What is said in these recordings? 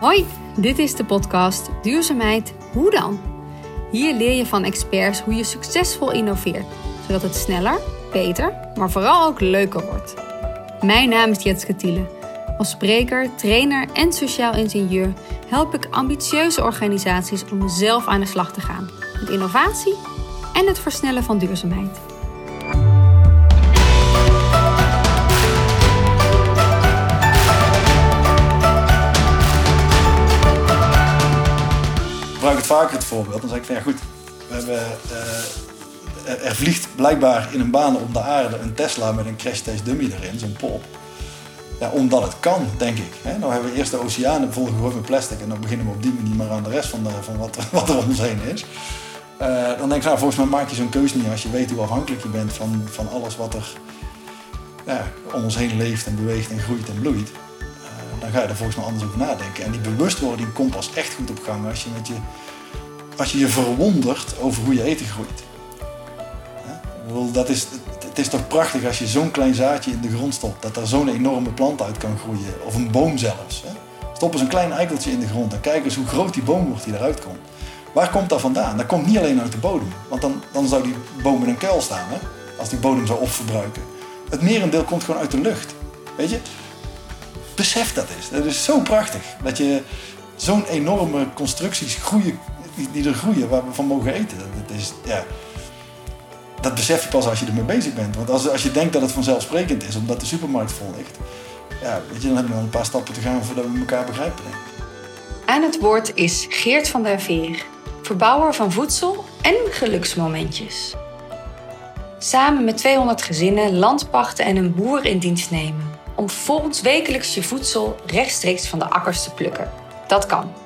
Hoi, dit is de podcast Duurzaamheid Hoe dan? Hier leer je van experts hoe je succesvol innoveert, zodat het sneller, beter, maar vooral ook leuker wordt. Mijn naam is Jetske Thiele. Als spreker, trainer en sociaal ingenieur help ik ambitieuze organisaties om zelf aan de slag te gaan met innovatie en het versnellen van duurzaamheid. Vaker het voorbeeld. Dan zeg ik van ja goed, we hebben, eh, er vliegt blijkbaar in een baan om de aarde een Tesla met een crash test dummy erin, zo'n pop. Ja, omdat het kan, denk ik. Hè? Nou hebben we eerst de oceanen volgegooid met plastic en dan beginnen we op die manier maar aan de rest van, de, van wat, wat er om ons heen is. Uh, dan denk ik, nou, volgens mij maak je zo'n keuze niet als je weet hoe afhankelijk je bent van, van alles wat er ja, om ons heen leeft en beweegt en groeit en bloeit. Uh, dan ga je er volgens mij anders over nadenken. En die bewustwording komt pas echt goed op gang als je met je als je je verwondert over hoe je eten groeit. Dat is, het is toch prachtig als je zo'n klein zaadje in de grond stopt, dat er zo'n enorme plant uit kan groeien, of een boom zelfs. Stop eens een klein eikeltje in de grond en kijk eens hoe groot die boom wordt die eruit komt. Waar komt dat vandaan? Dat komt niet alleen uit de bodem, want dan, dan zou die boom in een kuil staan, hè? als die bodem zou opverbruiken. Het merendeel komt gewoon uit de lucht. Weet je? Besef dat eens. Dat is zo prachtig dat je zo'n enorme constructies groeien die, er groeien, waar we van mogen eten. Dat, is, ja, dat besef je pas als je ermee bezig bent. Want als, als je denkt dat het vanzelfsprekend is, omdat de supermarkt vol ligt, ja, weet je, dan hebben we nog een paar stappen te gaan voordat we elkaar begrijpen. Aan het woord is Geert van der Veer, verbouwer van voedsel en geluksmomentjes. Samen met 200 gezinnen landpachten en een boer in dienst nemen. Om volgens wekelijks je voedsel rechtstreeks van de akkers te plukken. Dat kan.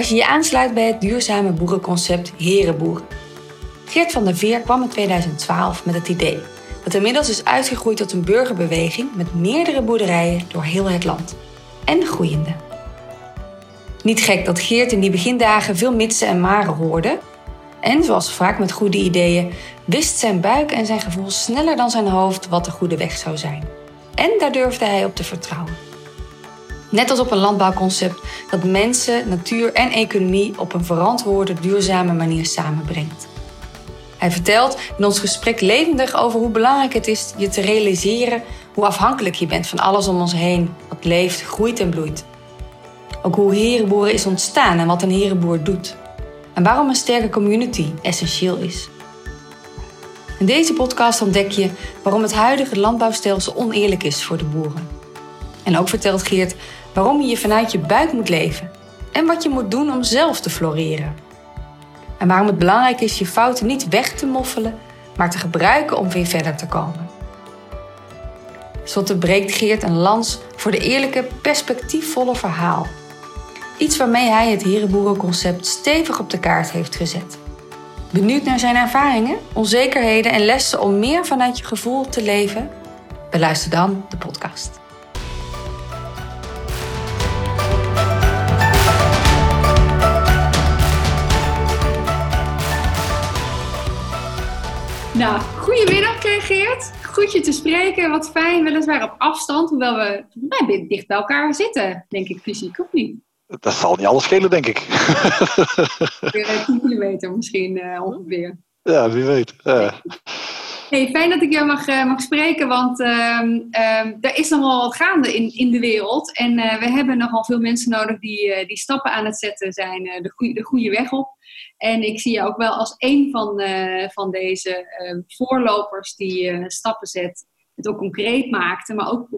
Als je je aansluit bij het duurzame boerenconcept Herenboeren. Geert van der Veer kwam in 2012 met het idee, dat inmiddels is uitgegroeid tot een burgerbeweging met meerdere boerderijen door heel het land. En groeiende. Niet gek dat Geert in die begindagen veel mitsen en maren hoorde. En zoals vaak met goede ideeën, wist zijn buik en zijn gevoel sneller dan zijn hoofd wat de goede weg zou zijn. En daar durfde hij op te vertrouwen. Net als op een landbouwconcept dat mensen, natuur en economie op een verantwoorde, duurzame manier samenbrengt. Hij vertelt in ons gesprek levendig over hoe belangrijk het is je te realiseren hoe afhankelijk je bent van alles om ons heen, wat leeft, groeit en bloeit. Ook hoe herenboeren is ontstaan en wat een herenboer doet. En waarom een sterke community essentieel is. In deze podcast ontdek je waarom het huidige landbouwstelsel oneerlijk is voor de boeren. En ook vertelt Geert waarom je vanuit je buik moet leven en wat je moet doen om zelf te floreren. En waarom het belangrijk is je fouten niet weg te moffelen, maar te gebruiken om weer verder te komen. Zotte breekt Geert een lans voor de eerlijke, perspectiefvolle verhaal. Iets waarmee hij het herenboerenconcept stevig op de kaart heeft gezet. Benieuwd naar zijn ervaringen, onzekerheden en lessen om meer vanuit je gevoel te leven? Beluister dan de podcast. Nou, goedemiddag eh, Geert. Goed je te spreken. Wat fijn, weliswaar op afstand, hoewel we dicht bij elkaar zitten, denk ik fysiek, of niet? Dat zal niet alles schelen, denk ik. Weer 10 kilometer misschien uh, ongeveer. Ja, wie weet. Fijn dat ik jou mag, uh, mag spreken, want uh, er is nogal wat gaande in, in de wereld. En we hebben nogal veel mensen nodig die, die stappen aan het zetten zijn, de, goeie, de goede weg op. En ik zie je ook wel als een van, van deze uh, voorlopers die stappen zet, het ook concreet maakt, maar ook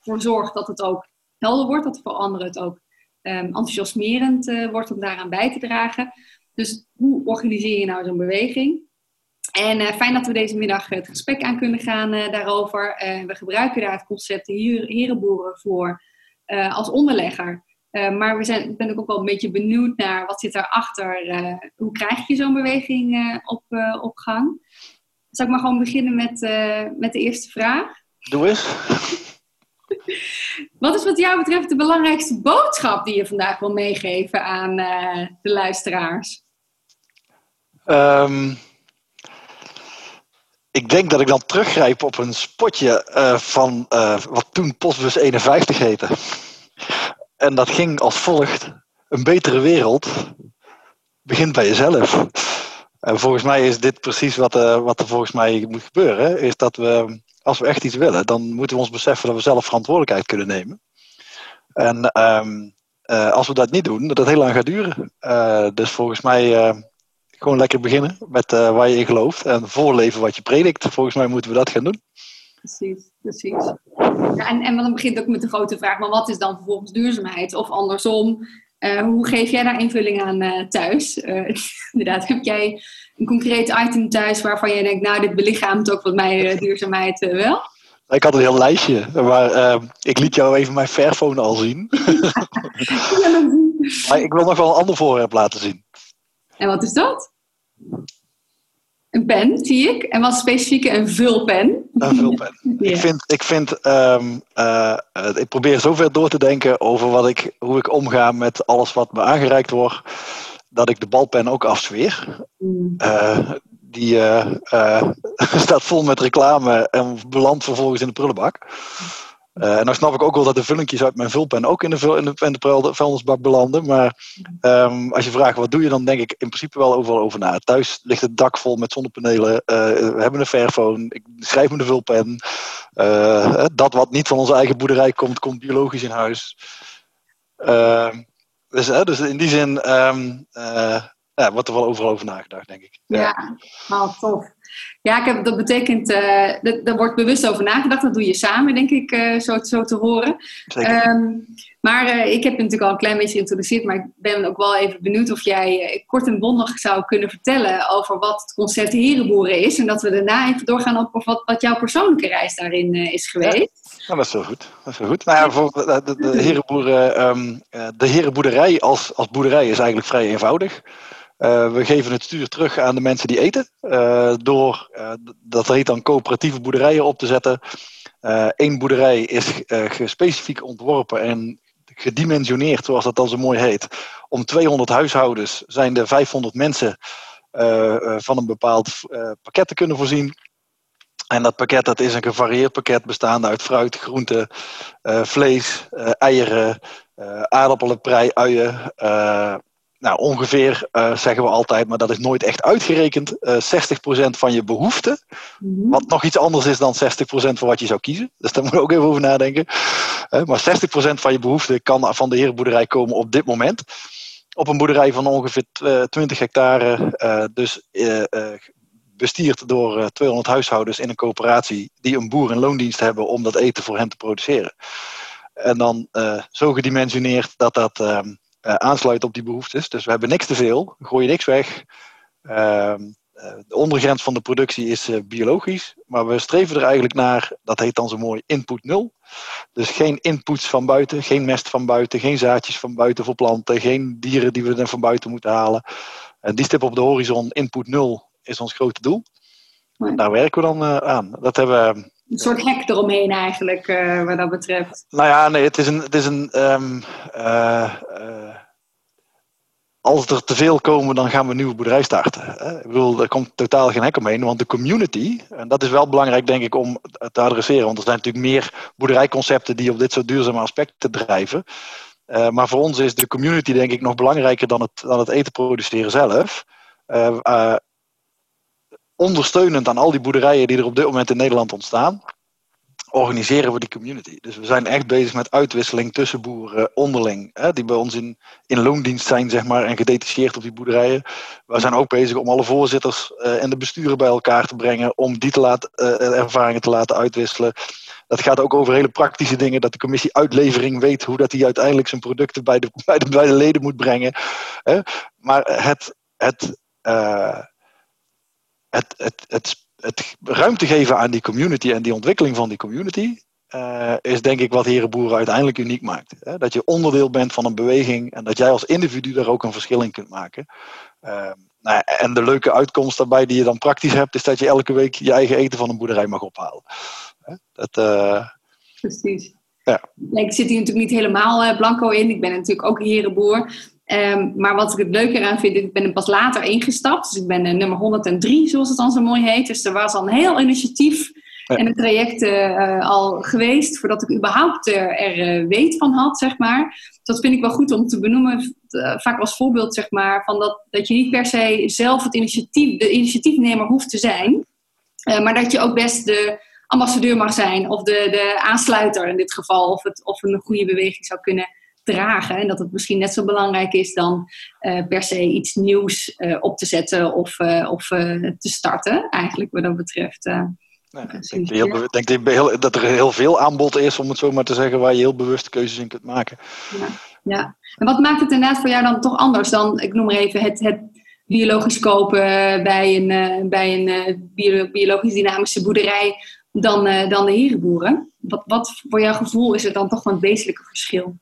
voor zorgt dat het ook helder wordt, dat voor anderen het ook enthousiasmerend wordt om daaraan bij te dragen. Dus hoe organiseer je nou zo'n beweging? En fijn dat we deze middag het gesprek aan kunnen gaan daarover. we gebruiken daar het concept herenboeren voor als onderlegger. Maar we zijn, ben ik ook wel een beetje benieuwd naar wat zit daarachter. Hoe krijg je zo'n beweging op, op gang? Zal ik maar gewoon beginnen met, met de eerste vraag? Doe eens. wat is wat jou betreft de belangrijkste boodschap die je vandaag wil meegeven aan de luisteraars? Um, ik denk dat ik dan teruggrijp op een spotje van wat toen Postbus 51 heette. en dat ging als volgt. Een betere wereld begint bij jezelf. En volgens mij is dit precies wat, uh, wat er volgens mij moet gebeuren. Is dat we, als we echt iets willen, dan moeten we ons beseffen dat we zelf verantwoordelijkheid kunnen nemen. En uh, als we dat niet doen, dat het heel lang gaat duren. Dus volgens mij gewoon lekker beginnen met waar je in gelooft. En voorleven wat je predikt. Volgens mij moeten we dat gaan doen. Precies, precies. Ja, en, en dan begint ook met de grote vraag, maar wat is dan vervolgens duurzaamheid? Of andersom, uh, hoe geef jij daar invulling aan uh, thuis? Inderdaad, heb jij een concreet item thuis waarvan jij denkt, nou, dit belichaamt ook wat mij duurzaamheid wel? Ik had een heel lijstje, maar ik liet jou even mijn Fairphone al zien. maar ik wil nog wel een ander voorwerp laten zien. En wat is dat? Een pen, zie ik. En wat specifiek een vulpen. Een vulpen. ja. Ik vind, ik, vind um, uh, ik probeer zover door te denken over wat ik, hoe ik omga met alles wat me aangereikt wordt, dat ik de balpen ook afzweer. Mm. Uh, die uh, staat vol met reclame en belandt vervolgens in de prullenbak. Uh, en dan snap ik ook wel dat de vullinkjes uit mijn vulpen ook in de, in de, in de vuilnisbak belanden. Maar um, als je vraagt wat doe je, dan denk ik in principe wel overal over na. Thuis ligt het dak vol met zonnepanelen. Uh, we hebben een Fairphone. Ik schrijf me de vulpen. Uh, dat wat niet van onze eigen boerderij komt, komt biologisch in huis. Ehm, dus, dus, in die zin um, ja, wordt er wel overal over nagedacht, denk ik. Ja, ja tof. Ja, ik heb, dat betekent, uh, dat, daar wordt bewust over nagedacht. Dat doe je samen, denk ik, uh, zo, zo te horen. Um, maar uh, ik heb je natuurlijk al een klein beetje geïntroduceerd, maar ik ben ook wel even benieuwd of jij kort en bondig zou kunnen vertellen over wat het concept Herenboeren is. En dat we daarna even doorgaan op wat, wat jouw persoonlijke reis daarin is geweest. Dat is wel goed. Dat is goed. Nou ja, voor de, de, de, herenboeren, um, de herenboerderij als, als boerderij is eigenlijk vrij eenvoudig. We geven het stuur terug aan de mensen die eten. Door, uh, dat heet dan coöperatieve boerderijen op te zetten. Eén boerderij is specifiek ontworpen en gedimensioneerd, zoals dat dan zo mooi heet. Om 200 huishoudens zijn er 500 mensen van een bepaald pakket te kunnen voorzien. En dat pakket dat is een gevarieerd pakket bestaande uit fruit, groenten, vlees, eieren, aardappelen, prei, uien nou, ongeveer uh, zeggen we altijd, maar dat is nooit echt uitgerekend. Uh, eh, 60% van je behoeften. Mm-hmm. Wat nog iets anders is dan 60% van wat je zou kiezen. Dus daar moet je ook even over nadenken. Uh, maar 60% van je behoeften kan van de herenboerderij komen op dit moment. Op een boerderij van ongeveer 20 hectare. dus bestierd door 200 huishoudens in een coöperatie die een boer in loondienst hebben om dat eten voor hen te produceren. En dan zo gedimensioneerd dat dat ehm, uh, aansluiten op die behoeftes. Dus we hebben niks te veel, we gooien niks weg. Uh, de ondergrens van de productie is uh, biologisch, maar we streven er eigenlijk naar, dat heet dan zo mooi, input nul. Dus geen inputs van buiten, geen mest van buiten, geen zaadjes van buiten voor planten, geen dieren die we er van buiten moeten halen. En die stip op de horizon, input nul, is ons grote doel. Daar werken we dan aan. Dat hebben we een soort hek eromheen eigenlijk, uh, wat dat betreft. Nou ja, nee, het is een. Het is een um, uh, uh, als er te veel komen, dan gaan we een nieuwe boerderij starten. Ik bedoel, er komt totaal geen hek omheen, want de community, en dat is wel belangrijk denk ik om te adresseren, want er zijn natuurlijk meer boerderijconcepten die op dit soort duurzame aspecten drijven. Maar voor ons is de community denk ik nog belangrijker dan het, dan het eten produceren zelf. Ondersteunend aan al die boerderijen die er op dit moment in Nederland ontstaan, organiseren we die community. Dus we zijn echt bezig met uitwisseling tussen boeren onderling, hè, die bij ons in, in loondienst zijn, zeg maar, en gedetacheerd op die boerderijen. We zijn ook bezig om alle voorzitters uh, en de besturen bij elkaar te brengen, om die te laten, uh, ervaringen te laten uitwisselen. Dat gaat ook over hele praktische dingen, dat de commissie uitlevering weet hoe dat hij uiteindelijk zijn producten bij de, bij de, bij de leden moet brengen. Hè. Maar het, het, uh, het, het, het, het ruimte geven aan die community en die ontwikkeling van die community, uh, is denk ik wat Herenboeren uiteindelijk uniek maakt. Hè? Dat je onderdeel bent van een beweging en dat jij als individu daar ook een verschil in kunt maken. Uh, nou, en de leuke uitkomst daarbij die je dan praktisch hebt, is dat je elke week je eigen eten van een boerderij mag ophalen. Dat, uh... Precies. Ja. ik zit hier natuurlijk niet helemaal blanco in. Ik ben natuurlijk ook herenboer. Um, maar wat ik het leuker aan vind, ik ben er pas later ingestapt. Dus ik ben uh, nummer 103, zoals het dan zo mooi heet. Dus er was al een heel initiatief en het traject al geweest voordat ik überhaupt er weet van had, zeg maar. Dat vind ik wel goed om te benoemen, vaak als voorbeeld, zeg maar, van dat, dat je niet per se zelf het initiatief, de initiatiefnemer hoeft te zijn, maar dat je ook best de ambassadeur mag zijn of de, de aansluiter in dit geval, of, het, of een goede beweging zou kunnen dragen. En dat het misschien net zo belangrijk is dan uh, per se iets nieuws uh, op te zetten of, uh, of te starten, eigenlijk wat dat betreft. Ik denk, heel, denk heel, dat er heel veel aanbod is, om het zo maar te zeggen, waar je heel bewust keuzes in kunt maken. Ja, ja. En wat maakt het inderdaad voor jou dan toch anders dan, ik noem maar even, het, het biologisch kopen bij een, bij een biologisch dynamische boerderij dan, dan de herenboeren? Wat, wat voor jouw gevoel is er dan toch een wezenlijke verschil?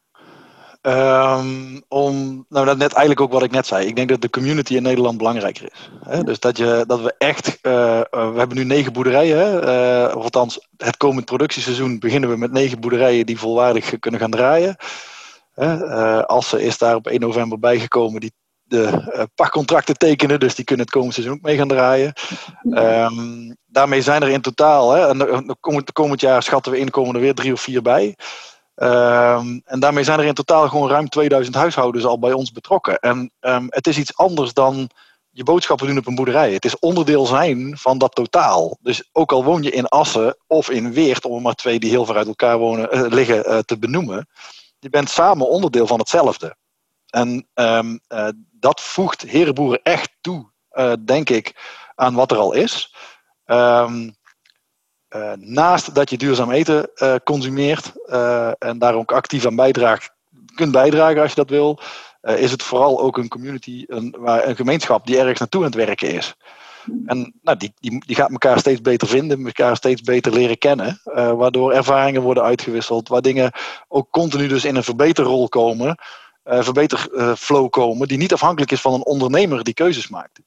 Um, om, nou, dat net eigenlijk ook wat ik net zei. Ik denk dat de community in Nederland belangrijker is. Hè? Dus dat, je, dat we echt, uh, uh, we hebben nu negen boerderijen. Hè? Uh, of althans, het komend productieseizoen beginnen we met negen boerderijen die volwaardig kunnen gaan draaien. Assen is daar op 1 november bijgekomen, die de pachtcontracten tekenen, dus die kunnen het komend seizoen ook mee gaan draaien. Um, daarmee zijn er in totaal, hè, en komend, komend jaar schatten we in, komen er weer drie of vier bij. Um, en daarmee zijn er in totaal gewoon ruim 2000 huishoudens al bij ons betrokken. En um, het is iets anders dan je boodschappen doen op een boerderij. Het is onderdeel zijn van dat totaal. Dus ook al woon je in Assen of in Weert, om er maar twee die heel ver uit elkaar wonen, uh, liggen uh, te benoemen, je bent samen onderdeel van hetzelfde. En um, uh, dat voegt herenboeren echt toe, denk ik, aan wat er al is. Um, uh, naast dat je duurzaam eten uh, consumeert uh, en daar ook actief aan bijdraagt, kunt bijdragen als je dat wil, is het vooral ook een community, een, waar, een gemeenschap die ergens naartoe aan het werken is. En nou, die, die, die gaat elkaar steeds beter vinden, elkaar steeds beter leren kennen, waardoor ervaringen worden uitgewisseld, waar dingen ook continu dus in een verbeterrol komen, verbeterflow komen, die niet afhankelijk is van een ondernemer die keuzes maakt.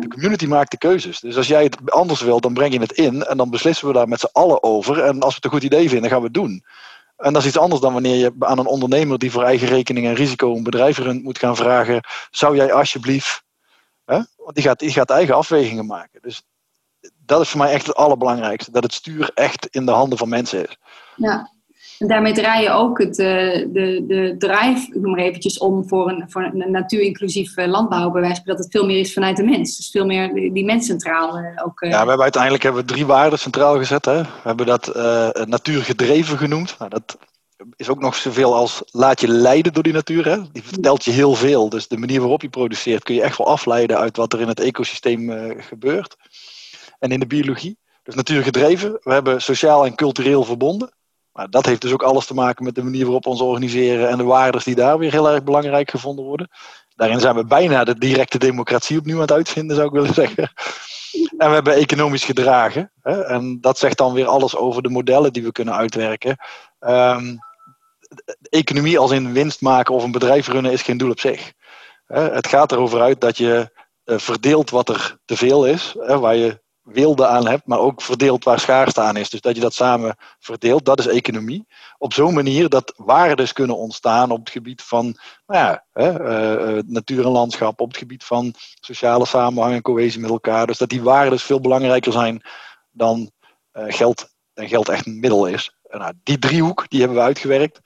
De community maakt de keuzes. Dus als jij het anders wil, dan breng je het in en dan beslissen we daar met z'n allen over. En als we het een goed idee vinden, gaan we het doen. En dat is iets anders dan wanneer je aan een ondernemer die voor eigen rekening en risico een bedrijf runt moet gaan vragen: zou jij alsjeblieft. Hè? Want die gaat, die gaat eigen afwegingen maken. Dus dat is voor mij echt het allerbelangrijkste: dat het stuur echt in de handen van mensen is. Ja, en daarmee draai je ook het, eh, de, de drive, noem maar eventjes, om voor een, voor een natuurinclusief eh, landbouwbewijs, dat het veel meer is vanuit de mens. Dus veel meer die mens centraal eh, ook. Ja, we hebben uiteindelijk hebben we drie waarden centraal gezet. Hè? We hebben dat uh, natuurgedreven genoemd. Nou, dat is ook nog zoveel als laat je leiden door die natuur. Hè? Die vertelt je heel veel. Dus de manier waarop je produceert kun je echt wel afleiden uit wat er in het ecosysteem gebeurt. En in de biologie. Dus natuurgedreven. We hebben sociaal en cultureel verbonden. Maar dat heeft dus ook alles te maken met de manier waarop we ons organiseren en de waarden die daar weer heel erg belangrijk gevonden worden. Daarin zijn we bijna de directe democratie opnieuw aan het uitvinden, zou ik willen zeggen. En we hebben economisch gedragen. Hè? En dat zegt dan weer alles over de modellen die we kunnen uitwerken. Um, economie als in winst maken of een bedrijf runnen is geen doel op zich. Het gaat erover uit dat je eh, verdeelt wat er te veel is, waar je wilde aan hebt, maar ook verdeeld waar schaarste aan is. Dus dat je dat samen verdeelt, dat is economie. Op zo'n manier dat waardes kunnen ontstaan op het gebied van nou ja, hè, uh, natuur en landschap, op het gebied van sociale samenhang en cohesie met elkaar. Dus dat die waardes veel belangrijker zijn dan uh, geld en geld echt een middel is. Nou, die driehoek die hebben we uitgewerkt.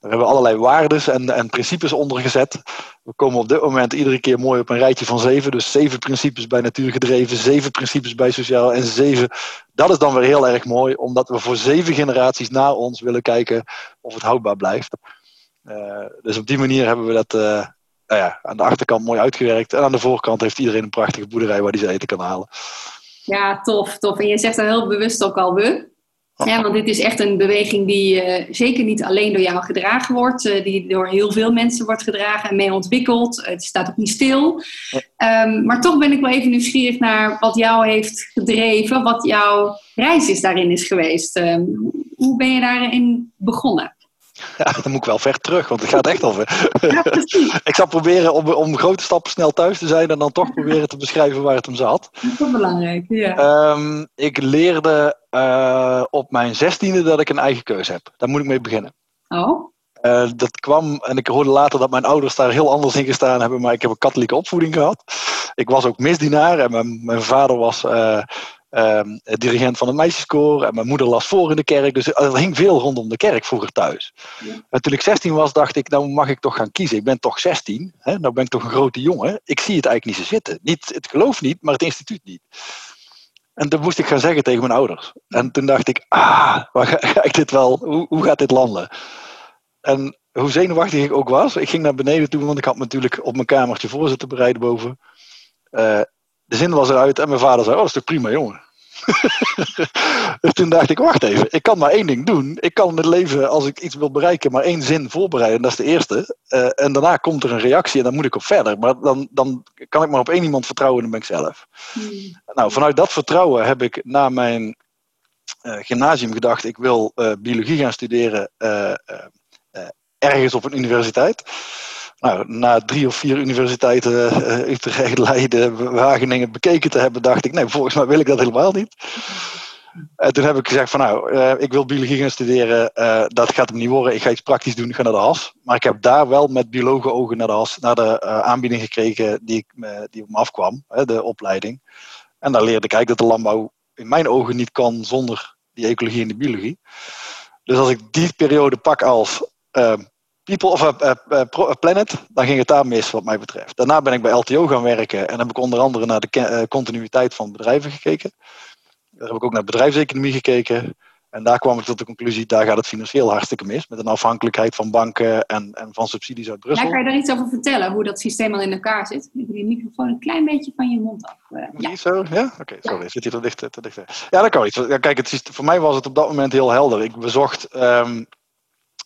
Daar hebben we allerlei waarden en, en principes onder gezet. We komen op dit moment iedere keer mooi op een rijtje van zeven. Dus zeven principes bij natuurgedreven, zeven principes bij sociaal en zeven. Dat is dan weer heel erg mooi, omdat we voor zeven generaties na ons willen kijken of het houdbaar blijft. Uh, dus op die manier hebben we dat uh, nou ja, aan de achterkant mooi uitgewerkt. En aan de voorkant heeft iedereen een prachtige boerderij waar hij zijn eten kan halen. Ja, tof, tof. En je zegt er heel bewust ook al we. Ja, want dit is echt een beweging die uh, zeker niet alleen door jou gedragen wordt, uh, die door heel veel mensen wordt gedragen en mee ontwikkeld. Het staat ook niet stil. Um, maar toch ben ik wel even nieuwsgierig naar wat jou heeft gedreven, wat jouw reis is daarin is geweest. Um, hoe ben je daarin begonnen? Ja, dan moet ik wel ver terug, want het gaat echt al ver. Ja, ik zal proberen om, om grote stappen snel thuis te zijn en dan toch proberen te beschrijven waar het om zat. Dat is wel belangrijk, ja. Um, ik leerde uh, op mijn zestiende dat ik een eigen keuze heb. Daar moet ik mee beginnen. Oh? Uh, dat kwam, en ik hoorde later dat mijn ouders daar heel anders in gestaan hebben, maar ik heb een katholieke opvoeding gehad. Ik was ook misdienaar en mijn, mijn vader was uh, ehm, dirigent van een meisjeskoor. En mijn moeder las voor in de kerk. Dus er hing veel rondom de kerk vroeger thuis. En toen ik 16 was, dacht ik, nou mag ik toch gaan kiezen. Ik ben toch 16, hè? nou ben ik toch een grote jongen. Ik zie het eigenlijk niet zo zitten. Niet het geloof niet, maar het instituut niet. En toen moest ik gaan zeggen tegen mijn ouders. En toen dacht ik, ah, waar ga, ik dit wel, hoe, hoe gaat dit landen? En hoe zenuwachtig ik ook was, ik ging naar beneden toe, want ik had natuurlijk op mijn kamertje voor zitten bereiden boven. Uh, de zin was eruit en mijn vader zei, oh dat is toch prima jongen. dus toen dacht ik, wacht even, ik kan maar één ding doen. Ik kan in het leven, als ik iets wil bereiken, maar één zin voorbereiden. Dat is de eerste. Uh, en daarna komt er een reactie en dan moet ik op verder. Maar dan, dan kan ik maar op één iemand vertrouwen en dan ben ik zelf. Hmm. Nou, vanuit dat vertrouwen heb ik na mijn uh, gymnasium gedacht, ik wil uh, biologie gaan studeren ergens op een universiteit. Nou, na drie of vier universiteiten, uh, Utrecht, Leiden, Wageningen bekeken te hebben, dacht ik, nee, volgens mij wil ik dat helemaal niet. En toen heb ik gezegd van nou, uh, ik wil biologie gaan studeren, uh, dat gaat hem niet worden, ik ga iets praktisch doen, ik ga naar de HAS. Maar ik heb daar wel met biologen ogen naar de HAS, naar de aanbieding gekregen die, ik, die op me afkwam, de opleiding. En daar leerde ik eigenlijk dat de landbouw in mijn ogen niet kan zonder die ecologie en de biologie. Dus als ik die periode pak als People of uh, Planet, dan ging het daar mis wat mij betreft. Daarna ben ik bij LTO gaan werken en heb ik onder andere naar de continuïteit van bedrijven gekeken. Daar heb ik ook naar bedrijfseconomie gekeken. En daar kwam ik tot de conclusie, daar gaat het financieel hartstikke mis. Met een afhankelijkheid van banken en, en van subsidies uit Brussel. Ja, kan je daar iets over vertellen, hoe dat systeem al in elkaar zit? Ik wil die microfoon een klein beetje van je mond af. Uh, ja. Zo? Ja? Oké, sorry. Zit hier te dicht, te dicht? Ja, dat kan iets. Ja, kijk, het, voor mij was het op dat moment heel helder. Ik bezocht um,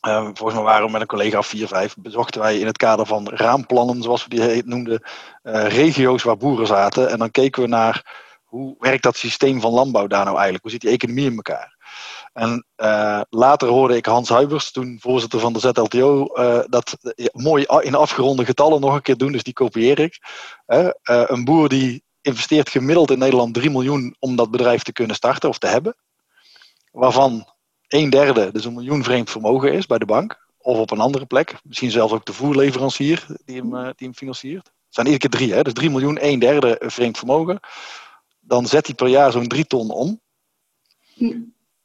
uh, volgens mij waren we met een collega vier, vijf, bezochten wij in het kader van raamplannen, zoals we die noemden, uh, regio's waar boeren zaten. En dan keken we naar hoe werkt dat systeem van landbouw daar nou eigenlijk? Hoe zit die economie in elkaar? En uh, later hoorde ik Hans Huibers, toen voorzitter van de ZLTO, dat mooi in afgeronde getallen nog een keer doen, dus die kopieer ik. een boer die investeert gemiddeld in Nederland 3 miljoen om dat bedrijf te kunnen starten of te hebben. Waarvan een derde, dus een miljoen vreemd vermogen is bij de bank. Of op een andere plek. Misschien zelfs ook de voerleverancier die hem, hem financiert. Het zijn iedere keer drie, hè? dus 3 miljoen, een derde vreemd vermogen. Dan zet hij per jaar zo'n 3 ton om.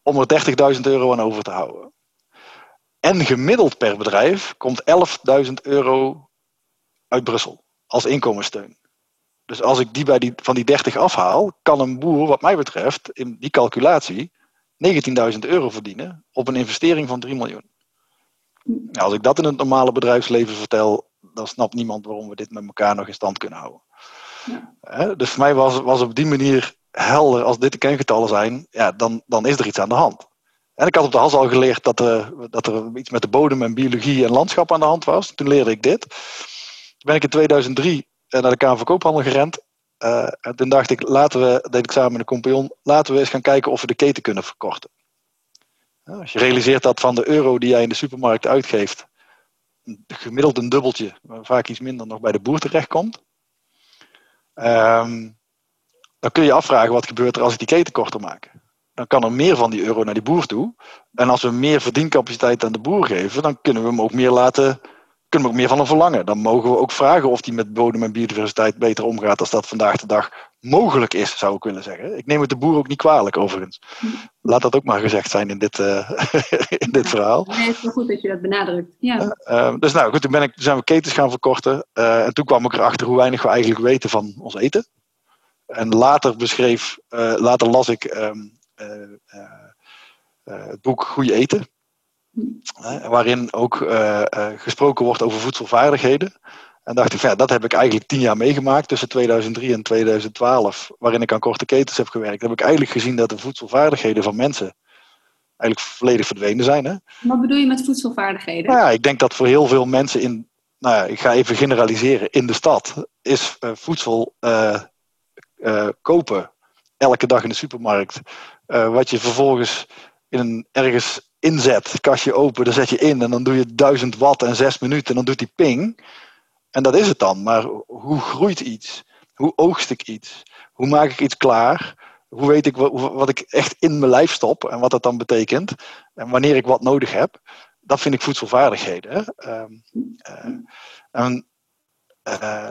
Om er 30.000 euro aan over te houden. En gemiddeld per bedrijf komt 11.000 euro uit Brussel als inkomenssteun. Dus als ik die, bij die van die 30 afhaal, kan een boer, wat mij betreft, in die calculatie 19.000 euro verdienen op een investering van 3 miljoen. Nou, als ik dat in het normale bedrijfsleven vertel, dan snapt niemand waarom we dit met elkaar nog in stand kunnen houden. Ja. Dus voor mij was, was op die manier helder, als dit de kengetallen zijn, ja, dan, dan is er iets aan de hand. En ik had op de HAS al geleerd dat er, dat er iets met de bodem en biologie en landschap aan de hand was. Toen leerde ik dit. Toen ben ik in 2003 naar de Kamer van Koophandel gerend. Uh, en toen dacht ik, laten we, deed ik samen met een compagnon, laten we eens gaan kijken of we de keten kunnen verkorten. als je realiseert dat van de euro die jij in de supermarkt uitgeeft, gemiddeld een dubbeltje, vaak iets minder nog bij de boer terechtkomt. Um, dan kun je afvragen wat gebeurt er als ik die keten korter maak. Dan kan er meer van die euro naar die boer toe. En als we meer verdiencapaciteit aan de boer geven, dan kunnen we hem ook meer laten kunnen we ook meer van hem verlangen. Dan mogen we ook vragen of hij met bodem en biodiversiteit beter omgaat als dat vandaag de dag mogelijk is, zou ik willen zeggen. Ik neem het de boer ook niet kwalijk, overigens. Laat dat ook maar gezegd zijn in dit, uh, in dit verhaal. Nee, het is wel goed dat je dat benadrukt. Ja. Uh, dus nou goed, toen, ben ik, zijn we ketens gaan verkorten. Uh, en toen kwam ik erachter hoe weinig we eigenlijk weten van ons eten. En later beschreef, later las ik um, het boek Goede Eten waarin ook uh, gesproken wordt over voedselvaardigheden. En dacht ik, ja, dat heb ik eigenlijk tien jaar meegemaakt tussen 2003 en 2012, waarin ik aan korte ketens heb gewerkt. heb ik eigenlijk gezien dat de voedselvaardigheden van mensen eigenlijk volledig verdwenen zijn. Hè? Wat bedoel je met voedselvaardigheden? Nou ja, ik denk dat voor heel veel mensen in, nou ja, ik ga even generaliseren, in de stad is uh, voedsel uh, kopen elke dag in de supermarkt, wat je vervolgens in een ergens inzet, kastje open, dan zet je in en dan doe je 1000 watt en 6 minuten en dan doet die ping. En dat is het dan. Maar hoe groeit iets? Hoe oogst ik iets? Hoe maak ik iets klaar? Hoe weet ik wat, ik echt in mijn lijf stop en wat dat dan betekent? En wanneer ik wat nodig heb? Dat vind ik voedselvaardigheden. Um, uh, en,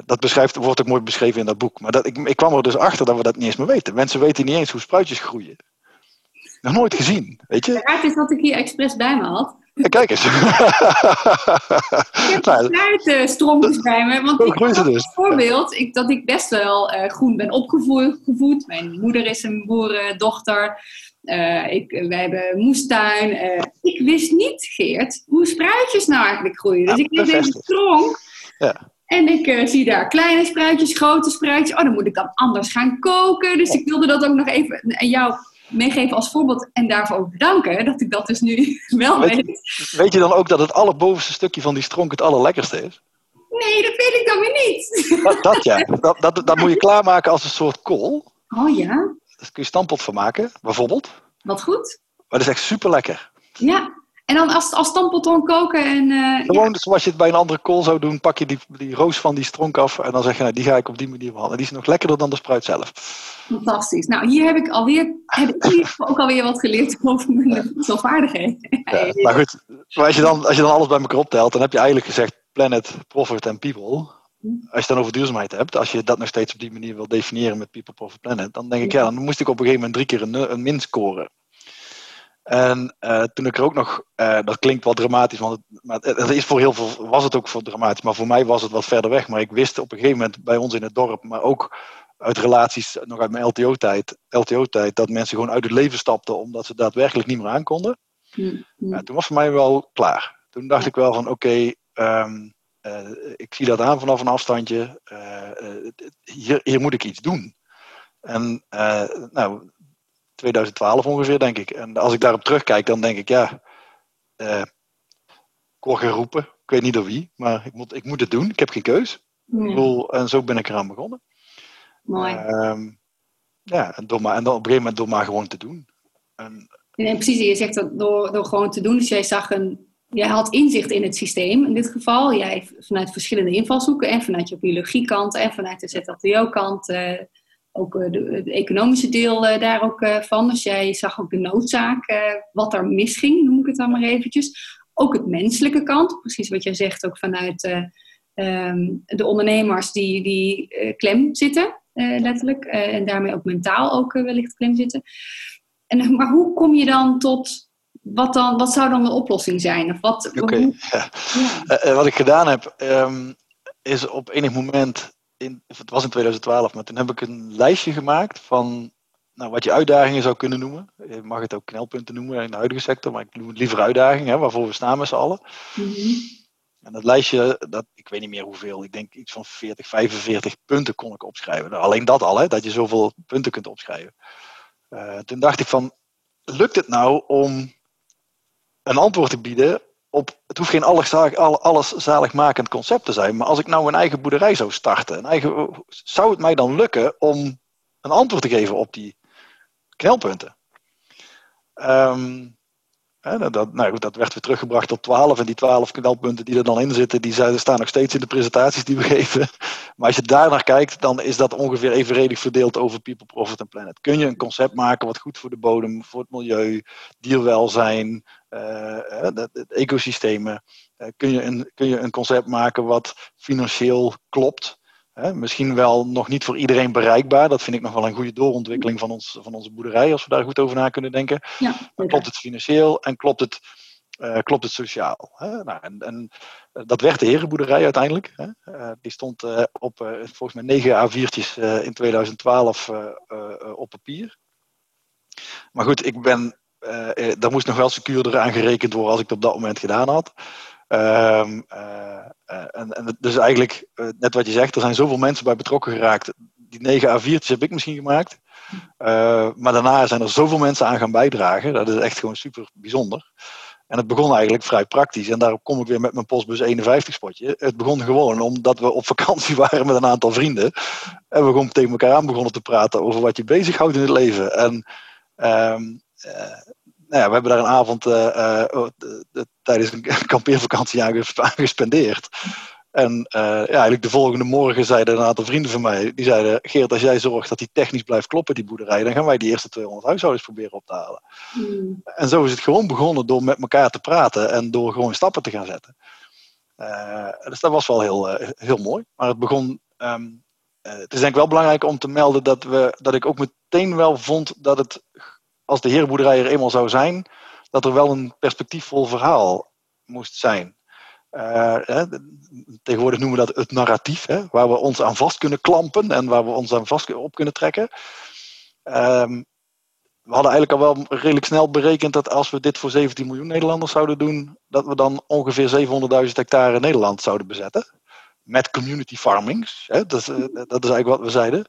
dat beschrijft, wordt ook mooi beschreven in dat boek. Maar dat, ik, ik kwam er dus achter dat we dat niet eens meer weten. Mensen weten niet eens hoe spruitjes groeien. Nog nooit gezien, weet je? Het is dat ik hier expres bij me had. Ja, kijk eens. ik heb nou, fruitstrompjes bij me. Want ik heb dus. voorbeeld ik, dat ik best wel uh, groen ben opgevoed. Mijn moeder is een boerendochter. Uh, ik, wij hebben moestuin. Uh, ik wist niet, Geert, hoe spruitjes nou eigenlijk groeien. Dus ik neem deze stronk. Ja. En ik uh, zie daar kleine spruitjes, grote spruitjes. Oh, dan moet ik dan anders gaan koken. Dus ik wilde dat ook nog even aan jou meegeven als voorbeeld en daarvoor ook bedanken dat ik dat dus nu wel weet. Weet, weet je dan ook dat het allerbovenste stukje van die stronk het allerlekkerste is? Nee, dat weet ik dan weer niet. Dat, dat ja, dat, dat, dat moet je klaarmaken als een soort kool. Oh ja? Daar kun je stampot van maken, bijvoorbeeld. Wat goed. Maar dat is echt super lekker. Ja, en dan als, als koken en... Uh, Gewoon ja. zoals je het bij een andere kool zou doen, pak je die, die roos van die stronk af en dan zeg je, nou, die ga ik op die manier behandelen. Die is nog lekkerder dan de spruit zelf. Fantastisch. Nou, hier heb ik alweer, heb ik ook alweer wat geleerd over mijn voedselvaardigheden. Ja, maar goed, maar als, je dan, als je dan alles bij elkaar optelt, dan heb je eigenlijk gezegd planet, profit en people. Als je dan over duurzaamheid hebt, als je dat nog steeds op die manier wil definiëren met people, profit, planet, dan denk ik, ja, dan moest ik op een gegeven moment drie keer een, een min scoren. En uh, toen ik er ook nog, uh, dat klinkt wat dramatisch, want het, maar het, is voor heel veel, was het ook voor dramatisch, maar voor mij was het wat verder weg. Maar ik wist op een gegeven moment bij ons in het dorp, maar ook uit relaties, nog uit mijn LTO-tijd, LTO-tijd, dat mensen gewoon uit het leven stapten omdat ze daadwerkelijk niet meer aankonden. Mm -hmm. toen was voor mij wel klaar. Toen dacht ik wel van oké, okay, um, uh, ik zie dat aan vanaf een afstandje, hier, hier moet ik iets doen. En nou, 2012 ongeveer, denk ik. En als ik daarop terugkijk, dan denk ik, ja, uh, ik word geroepen. Ik weet niet door wie, maar ik moet, ik moet het doen. Ik heb geen keus. Ja. en zo ben ik eraan begonnen. Mooi. Uh, ja, en, door maar, en dan op een gegeven moment door maar gewoon te doen. En, en precies, je zegt dat door, door gewoon te doen. Dus jij zag een, jij had inzicht in het systeem in dit geval. Jij vanuit verschillende invalshoeken en vanuit je biologiekant en vanuit de ZLTO-kant. Uh, ook het eh, de, economische deel eh, daar ook eh, van. Dus jij zag ook de noodzaak, wat er misging, noem ik het dan maar eventjes. Ook het menselijke kant, precies wat jij zegt, ook vanuit ehm, de ondernemers die, die klem zitten, letterlijk. en daarmee ook mentaal ook wellicht klem zitten. En, maar hoe kom je dan tot wat, dan, wat zou dan de oplossing zijn? Of wat, okay, ja. Ja. wat ik gedaan heb, um, is op enig moment in, het was in 2012, maar toen heb ik een lijstje gemaakt van nou, wat je uitdagingen zou kunnen noemen. Je mag het ook knelpunten noemen in de huidige sector, maar ik noem het liever uitdagingen, waarvoor we staan met z'n allen. Mm-hmm. En dat lijstje, dat, ik weet niet meer hoeveel, ik denk iets van 40, 45 punten kon ik opschrijven. Nou, alleen dat al, hè, dat je zoveel punten kunt opschrijven. Uh, toen dacht ik van, lukt het nou om een antwoord te bieden op, het hoeft geen alles, alles zaligmakend concept te zijn, maar als ik nou een eigen boerderij zou starten, een eigen, zou het mij dan lukken om een antwoord te geven op die knelpunten? Um, dat, nou goed, dat werd weer teruggebracht tot 12 en die 12 knelpunten die er dan in zitten, die staan nog steeds in de presentaties die we geven. Maar als je daar naar kijkt, dan is dat ongeveer evenredig verdeeld over People, Profit en Planet. Kun je een concept maken wat goed voor de bodem, voor het milieu, dierwelzijn, uh, ecosystemen. Uh, kun, je een, kun je een concept maken wat financieel klopt. Misschien wel nog niet voor iedereen bereikbaar. Dat vind ik nog wel een goede doorontwikkeling van, ons, van onze boerderij, als we daar goed over na kunnen denken. Ja, klopt het financieel en klopt het, uh, klopt het sociaal? Hè? Nou, en, en, dat werd de herenboerderij uiteindelijk. Hè? Uh, die stond uh, op volgens mij 9 A4'tjes in 2012 op papier. Maar goed, ik ben daar moest nog wel secuurder aan gerekend worden als ik het op dat moment gedaan had. Um, en, en, dus eigenlijk, net wat je zegt, er zijn zoveel mensen bij betrokken geraakt. Die 9 A4'tjes heb ik misschien gemaakt. maar daarna zijn er zoveel mensen aan gaan bijdragen. Dat is echt gewoon super bijzonder. En het begon eigenlijk vrij praktisch. En daarop kom ik weer met mijn postbus 51 spotje. Het begon gewoon omdat we op vakantie waren met een aantal vrienden. En we gewoon tegen elkaar aan begonnen te praten over wat je bezighoudt in het leven. En uh, nou ja, we hebben daar een avond uh, uh, tijdens een kampeervakantie aan gespendeerd. En ja, eigenlijk de volgende morgen zeiden een aantal vrienden van mij, die zeiden, Geert, als jij zorgt dat die technisch blijft kloppen, die boerderij, dan gaan wij die eerste 200 huishoudens proberen op te halen. Hmm. En zo is het gewoon begonnen door met elkaar te praten en door gewoon stappen te gaan zetten. dus dat was wel heel, heel mooi. Maar het begon. Ehm, het is denk ik wel belangrijk om te melden dat, we, dat ik ook meteen wel vond dat het, als de herenboerderij er eenmaal zou zijn, dat er wel een perspectiefvol verhaal moest zijn. Uh, tegenwoordig noemen we dat het narratief, hè, waar we ons aan vast kunnen klampen en waar we ons aan vast op kunnen trekken. Um, we hadden eigenlijk al wel redelijk snel berekend dat als we dit voor 17 miljoen Nederlanders zouden doen, dat we dan ongeveer 700.000 hectare Nederland zouden bezetten. Met community farmings. Hè, dat, is, eh, dat is eigenlijk wat we zeiden.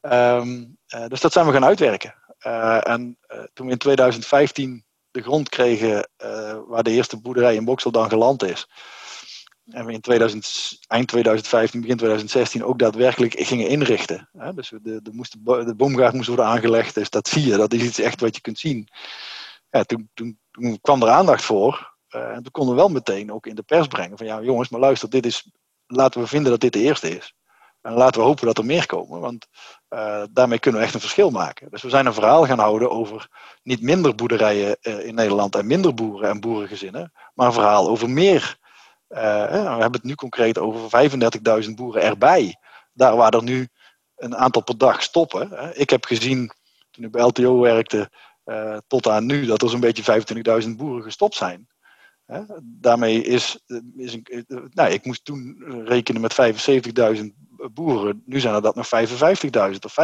Um, uh, dus dat zijn we gaan uitwerken. Uh, en toen we in 2015 de grond kregen uh, waar de eerste boerderij in Boksel dan geland is. En we in 2000, eind 2015, begin 2016 ook daadwerkelijk gingen inrichten. Dus de, de, moest, de boomgaard moest worden aangelegd. Dus dat zie je, dat is iets echt wat je kunt zien. Ja, toen, toen, kwam er aandacht voor. En toen konden we wel meteen ook in de pers brengen van ja jongens, maar luister, dit is, laten we vinden dat dit de eerste is. En laten we hopen dat er meer komen, want uh, daarmee kunnen we echt een verschil maken. Dus we zijn een verhaal gaan houden over niet minder boerderijen uh, in Nederland en minder boeren en boerengezinnen, maar een verhaal over meer. Uh, we hebben het nu concreet over 35.000 boeren erbij. Daar waar er nu een aantal per dag stoppen. Ik heb gezien, toen ik bij LTO werkte, tot aan nu, dat er zo'n beetje 25.000 boeren gestopt zijn. Daarmee is, is nou, ik moest toen rekenen met 75.000 boeren. Nu zijn er dat nog 55.000 of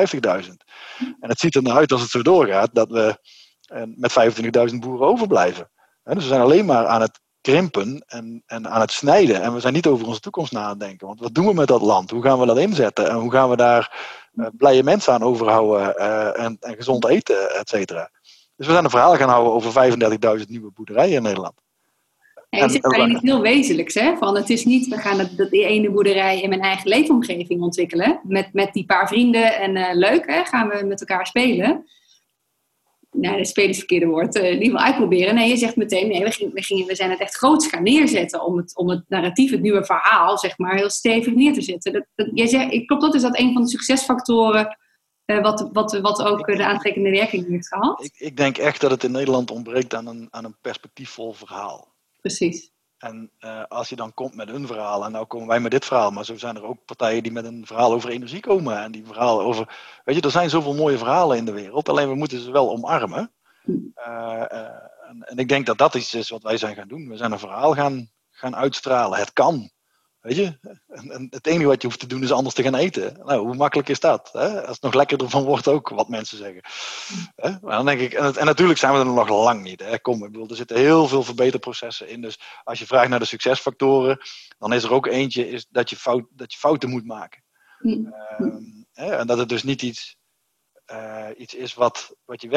50.000. En het ziet er nou uit als het zo doorgaat dat we eh, met 25.000 boeren overblijven. Dus we zijn alleen maar aan het krimpen en, en aan het snijden. En we zijn niet over onze toekomst na aan denken. Want wat doen we met dat land? Hoe gaan we dat inzetten? En hoe gaan we daar uh, blije mensen aan overhouden uh, en, en gezond eten, et cetera? Dus we zijn een verhaal gaan houden over 35.000 nieuwe boerderijen in Nederland. En je eigenlijk iets heel wezenlijks, hè? Van het is niet, we gaan dat, die ene boerderij in mijn eigen leefomgeving ontwikkelen. Met, met die paar vrienden en uh, leuk, hè? Gaan we met elkaar spelen. Nee, dat spelen is het verkeerde woord. Uh, in ieder geval uitproberen. Nee, je zegt meteen, nee, we, gingen, we, gingen, we zijn het echt groots gaan neerzetten. Om het, om het narratief, het nieuwe verhaal, zeg maar, heel stevig neer te zetten. Dat, dat, jij zegt, klopt dat? Is dat een van de succesfactoren uh, wat, wat, wat ook de aantrekkende werking heeft gehad? Ik, ik denk echt dat het in Nederland ontbreekt aan een, aan een perspectiefvol verhaal. Precies. En uh, als je dan komt met een verhaal, en nou komen wij met dit verhaal, maar zo zijn er ook partijen die met een verhaal over energie komen. En die verhaal over. Weet je, er zijn zoveel mooie verhalen in de wereld, alleen we moeten ze wel omarmen. Uh, uh, en, en, ik denk dat dat iets is wat wij zijn gaan doen. We zijn een verhaal gaan, gaan uitstralen. Het kan. Weet je? En, het enige wat je hoeft te doen is anders te gaan eten. Nou, hoe makkelijk is dat? Hè? Als het nog lekkerder van wordt ook, wat mensen zeggen. Hè? Maar dan denk ik, en, en, natuurlijk zijn we er nog lang niet. Hè? Kom, ik bedoel, er zitten heel veel verbeterprocessen in. Dus als je vraagt naar de succesfactoren, dan is er ook eentje is dat, je fout, dat je fouten moet maken. Mm. Um, hè? En dat het dus niet iets, uh, iets is wat, wat je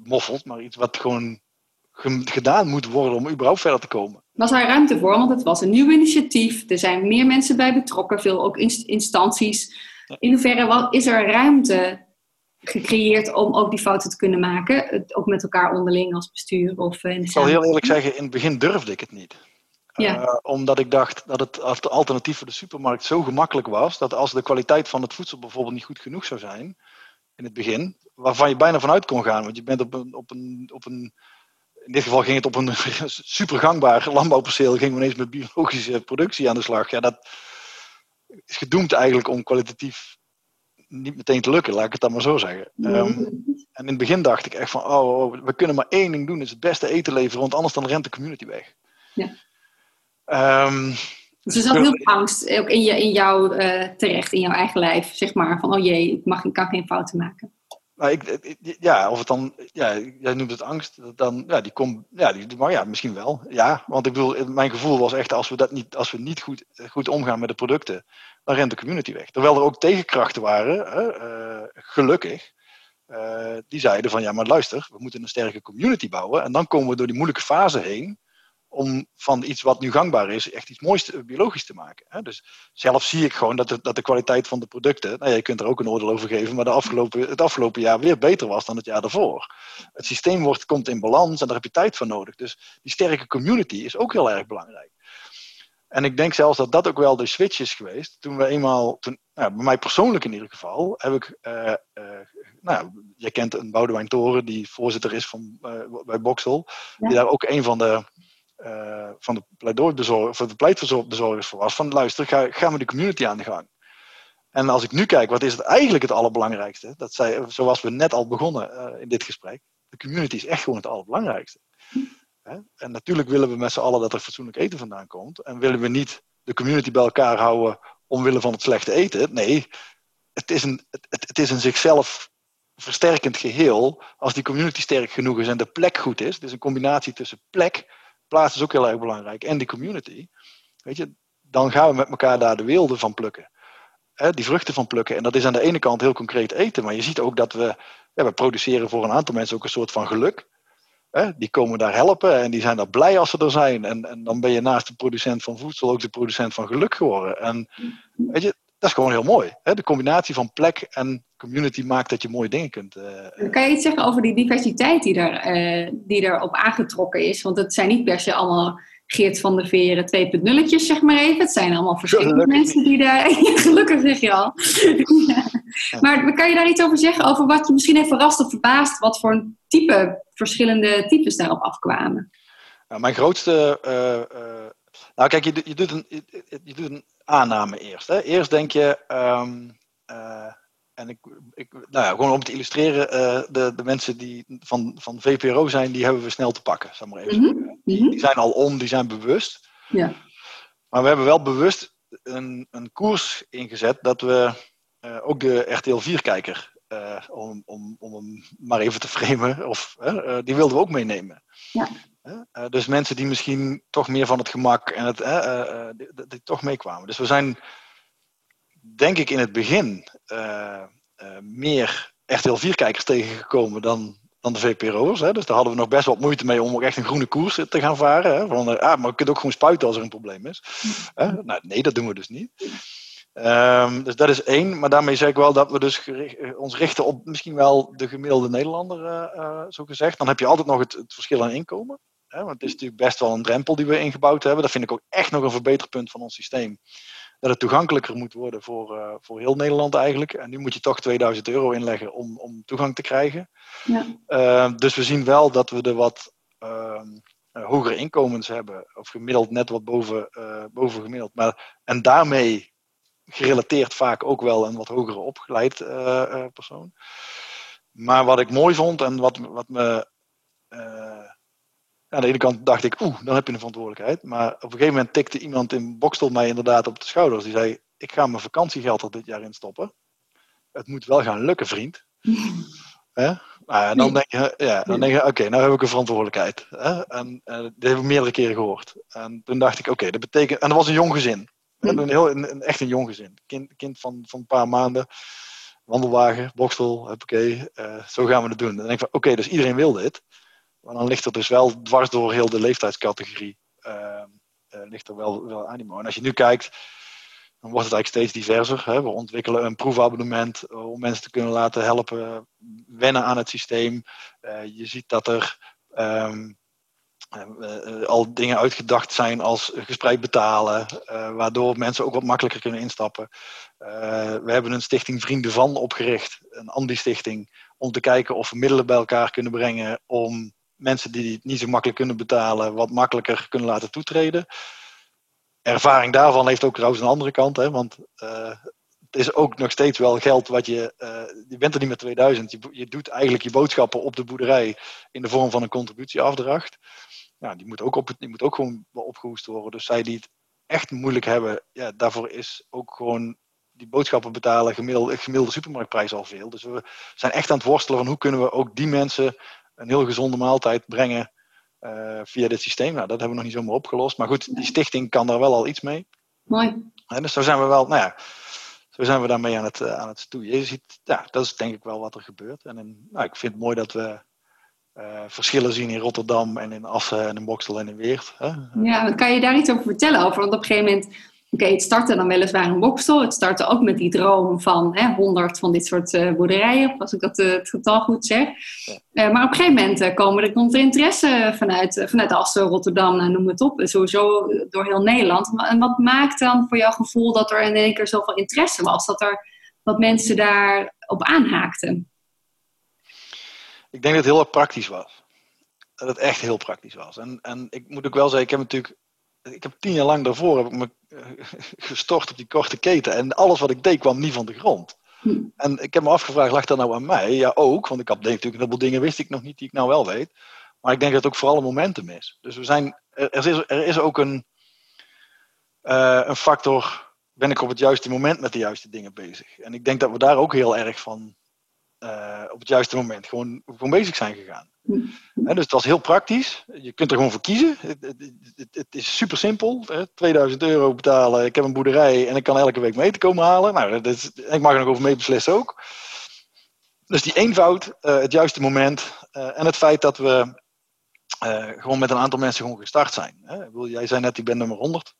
wegmoffelt, maar iets wat gewoon gedaan moet worden om überhaupt verder te komen. Was daar ruimte voor? Want het was een nieuw initiatief. Er zijn meer mensen bij betrokken, veel ook instanties. In hoeverre is er ruimte gecreëerd om ook die fouten te kunnen maken? Ook met elkaar onderling als bestuur? Of in ik zal heel eerlijk zeggen, in het begin durfde ik het niet. Ja. Uh, omdat ik dacht dat het alternatief voor de supermarkt zo gemakkelijk was, dat als de kwaliteit van het voedsel bijvoorbeeld niet goed genoeg zou zijn, in het begin, waarvan je bijna vanuit kon gaan, want je bent op een, op een, op een in dit geval ging het op een super gangbaar landbouwperceel. Gingen we ineens met biologische productie aan de slag. Ja, dat is gedoemd eigenlijk om kwalitatief niet meteen te lukken, laat ik het dan maar zo zeggen. Um, en in het begin dacht ik echt van, oh, oh, we kunnen maar één ding doen, is het beste eten leveren, want anders dan rent de community weg. Ja. Um, dus er zat heel veel angst, ook in, je, in jou uh, terecht, in jouw eigen lijf, zeg maar, van, oh jee, ik, mag, ik kan geen fouten maken. Nou, ik, ja, of het dan, ja, jij noemt het angst, dan, ja, die komt, ja, die, maar ja, misschien wel. Ja, want ik bedoel, mijn gevoel was echt, als we dat niet, als we niet goed, goed omgaan met de producten, dan rent de community weg. Terwijl er ook tegenkrachten waren, uh, gelukkig, uh, die zeiden van, ja, maar luister, we moeten een sterke community bouwen en dan komen we door die moeilijke fase heen om van iets wat nu gangbaar is, echt iets moois te, biologisch te maken. Hè? Dus zelf zie ik gewoon dat de, dat de kwaliteit van de producten, nou ja, je kunt er ook een oordeel over geven, maar de afgelopen, het afgelopen jaar weer beter was dan het jaar daarvoor. Het systeem wordt, komt in balans en daar heb je tijd voor nodig. Dus die sterke community is ook heel erg belangrijk. En ik denk zelfs dat dat ook wel de switch is geweest. Toen we eenmaal, toen, nou, bij mij persoonlijk in ieder geval, heb ik, uh, uh, nou, je kent een Boudewijn Toren, die voorzitter is van, uh, bij Boxel, die daar ook een van de van de pleidooi voor de voor was. Van luister, ga, met de community aan de gang. En als ik nu kijk, wat is het eigenlijk het allerbelangrijkste? Dat zei, zoals we net al begonnen in dit gesprek. De community is echt gewoon het allerbelangrijkste. En natuurlijk willen we met z'n allen dat er fatsoenlijk eten vandaan komt. En willen we niet de community bij elkaar houden omwille van het slechte eten. Nee, het is een, het, het is een zichzelf versterkend geheel. Als die community sterk genoeg is en de plek goed is. Dus een combinatie tussen plek, plaats is ook heel erg belangrijk, en die community. Weet je, dan gaan we met elkaar daar de weelde van plukken. die vruchten van plukken. En dat is aan de ene kant heel concreet eten. Maar je ziet ook dat we, we produceren voor een aantal mensen ook een soort van geluk. die komen daar helpen en die zijn daar blij als ze er zijn. En, en dan ben je naast de producent van voedsel ook de producent van geluk geworden. En weet je, dat is gewoon heel mooi. Hè? De combinatie van plek en community maakt dat je mooie dingen kunt. Uh, kan je iets zeggen over die diversiteit die, er, uh, die erop aangetrokken is? Want het zijn niet per se allemaal Geert van der Veren 2.0'tjes, zeg maar even. Het zijn allemaal verschillende mensen die daar... gelukkig zeg je al. ja. Maar kan je daar iets over zeggen? Over wat je misschien even verrast of verbaast? Wat voor type, verschillende types daarop afkwamen? Nou, mijn grootste... Uh, nou kijk, je, je, doet een, je, je doet een aanname eerst. Hè. Eerst denk je, um, uh, en ik, ik, nou ja, gewoon om te illustreren, uh, de, de mensen die van, van VPRO zijn, die hebben we snel te pakken. Zeg maar even. Mm -hmm. die, die, zijn al om, die zijn bewust. Ja. Maar we hebben wel bewust een, een koers ingezet dat we uh, ook de RTL 4-kijker, om, om, om hem maar even te framen, of, die wilden we ook meenemen. Ja. Uh, dus mensen die misschien toch meer van het gemak en het, uh, uh, die, toch meekwamen. Dus we zijn, denk ik, in het begin meer echt heel vierkijkers tegengekomen dan, dan de VPRO'ers. Dus daar hadden we nog best wat moeite mee om ook echt een groene koers te gaan varen. Hè. Van, ah, maar je kunt ook gewoon spuiten als er een probleem is. nou, nee, dat doen we dus niet. Um, dus dat is één. Maar daarmee zeg ik wel dat we dus ons richten op misschien wel de gemiddelde Nederlander, zo gezegd. Dan heb je altijd nog het, het verschil aan inkomen. Hè, want het is natuurlijk best wel een drempel die we ingebouwd hebben. Dat vind ik ook echt nog een verbeterpunt van ons systeem. Dat het toegankelijker moet worden voor, uh, voor heel Nederland eigenlijk. En nu moet je toch 2000 euro inleggen om, om toegang te krijgen. Ja. Uh, dus we zien wel dat we er wat uh, hogere inkomens hebben. Of gemiddeld net wat boven, boven gemiddeld. Maar, en daarmee gerelateerd vaak ook wel een wat hogere opgeleid persoon. Maar wat ik mooi vond en wat, wat me aan de ene kant dacht ik, oeh, dan heb je een verantwoordelijkheid. Maar op een gegeven moment tikte iemand in Bokstel mij inderdaad op de schouders. Die zei, ik ga mijn vakantiegeld er dit jaar in stoppen. Het moet wel gaan lukken, vriend. Nou, en dan denk je, ja, dan denk je oké, nou heb ik een verantwoordelijkheid. En uh, dat heb ik meerdere keren gehoord. En toen dacht ik, oké, dat betekent... En dat was een jong gezin. Een heel, een, echt een jong gezin. Kind, kind van, van een paar maanden. Wandelwagen, Bokstel, oké, uh, zo gaan we het doen. En dan denk ik van, oké, dus iedereen wil dit. Maar dan ligt er dus wel dwars door heel de leeftijdscategorie. Uh, uh, ligt er wel, wel animo. En als je nu kijkt, dan wordt het eigenlijk steeds diverser. Hè? We ontwikkelen een proefabonnement eh, om mensen te kunnen laten helpen wennen aan het systeem. Uh, je ziet dat er uh, al dingen uitgedacht zijn als gespreid betalen, waardoor mensen ook wat makkelijker kunnen instappen. we hebben een stichting Vrienden van opgericht, een Andi-stichting, om te kijken of we middelen bij elkaar kunnen brengen om mensen die het niet zo makkelijk kunnen betalen, wat makkelijker kunnen laten toetreden. Ervaring daarvan heeft ook trouwens een andere kant, hè, want uh, het is ook nog steeds wel geld wat je. Uh, je bent er niet met 2000. Je, je, doet eigenlijk je boodschappen op de boerderij in de vorm van een contributieafdracht. Ja, die moet ook, op, die moet ook gewoon opgehoest worden. Dus zij die het echt moeilijk hebben, ja, daarvoor is ook gewoon die boodschappen betalen gemiddelde, gemiddelde supermarktprijs al veel. Dus we zijn echt aan het worstelen van hoe kunnen we ook die mensen een heel gezonde maaltijd brengen uh, via dit systeem. Nou, dat hebben we nog niet zomaar opgelost. Maar goed, die stichting kan daar wel al iets mee. Mooi. En dus zo zijn we wel, nou ja, zo zijn we daarmee aan het, uh, aan het stoeien. Je ziet, ja, dat is denk ik wel wat er gebeurt. En in, nou, ik vind het mooi dat we uh, verschillen zien in Rotterdam en in Assen en in Boksel en in Weert. Hè? Ja, kan je daar iets over vertellen? Over? Want op een gegeven moment Oké, het startte dan weliswaar in Boksel. Het startte ook met die droom van hè, 100 van dit soort uh, boerderijen, als ik dat uh, het getal goed zeg. Uh, maar op een gegeven moment komen er, komt er interesse vanuit, vanuit Assen, Rotterdam, noem het op. Sowieso door heel Nederland. En wat maakt dan voor jouw gevoel dat er in één keer zoveel interesse was? Dat er wat mensen daarop aanhaakten? Ik denk dat het heel erg praktisch was. dat het echt heel praktisch was. En, en ik moet ook wel zeggen, ik heb natuurlijk ik heb tien jaar lang daarvoor heb ik me gestort op die korte keten. En alles wat ik deed kwam niet van de grond. Hm. En ik heb me afgevraagd, lag dat nou aan mij? Ja, ook. Want ik had natuurlijk een heleboel dingen wist ik nog niet die ik nou wel weet. Maar ik denk dat het ook vooral een momentum is. Dus we zijn, er, is, er is ook een, uh, een factor, ben ik op het juiste moment met de juiste dingen bezig? En ik denk dat we daar ook heel erg van uh, op het juiste moment gewoon, bezig zijn gegaan. dus het was heel praktisch. Je kunt er gewoon voor kiezen. Het, het, het is super simpel. Hè? 2000 euro betalen. Ik heb een boerderij en ik kan elke week mee te komen halen. Nou, dat is, ik mag er nog over mee beslissen ook. Dus die eenvoud, uh, het juiste moment uh, en het feit dat we gewoon met een aantal mensen gewoon gestart zijn. Hè? Jij zei net, ik ben nummer 100.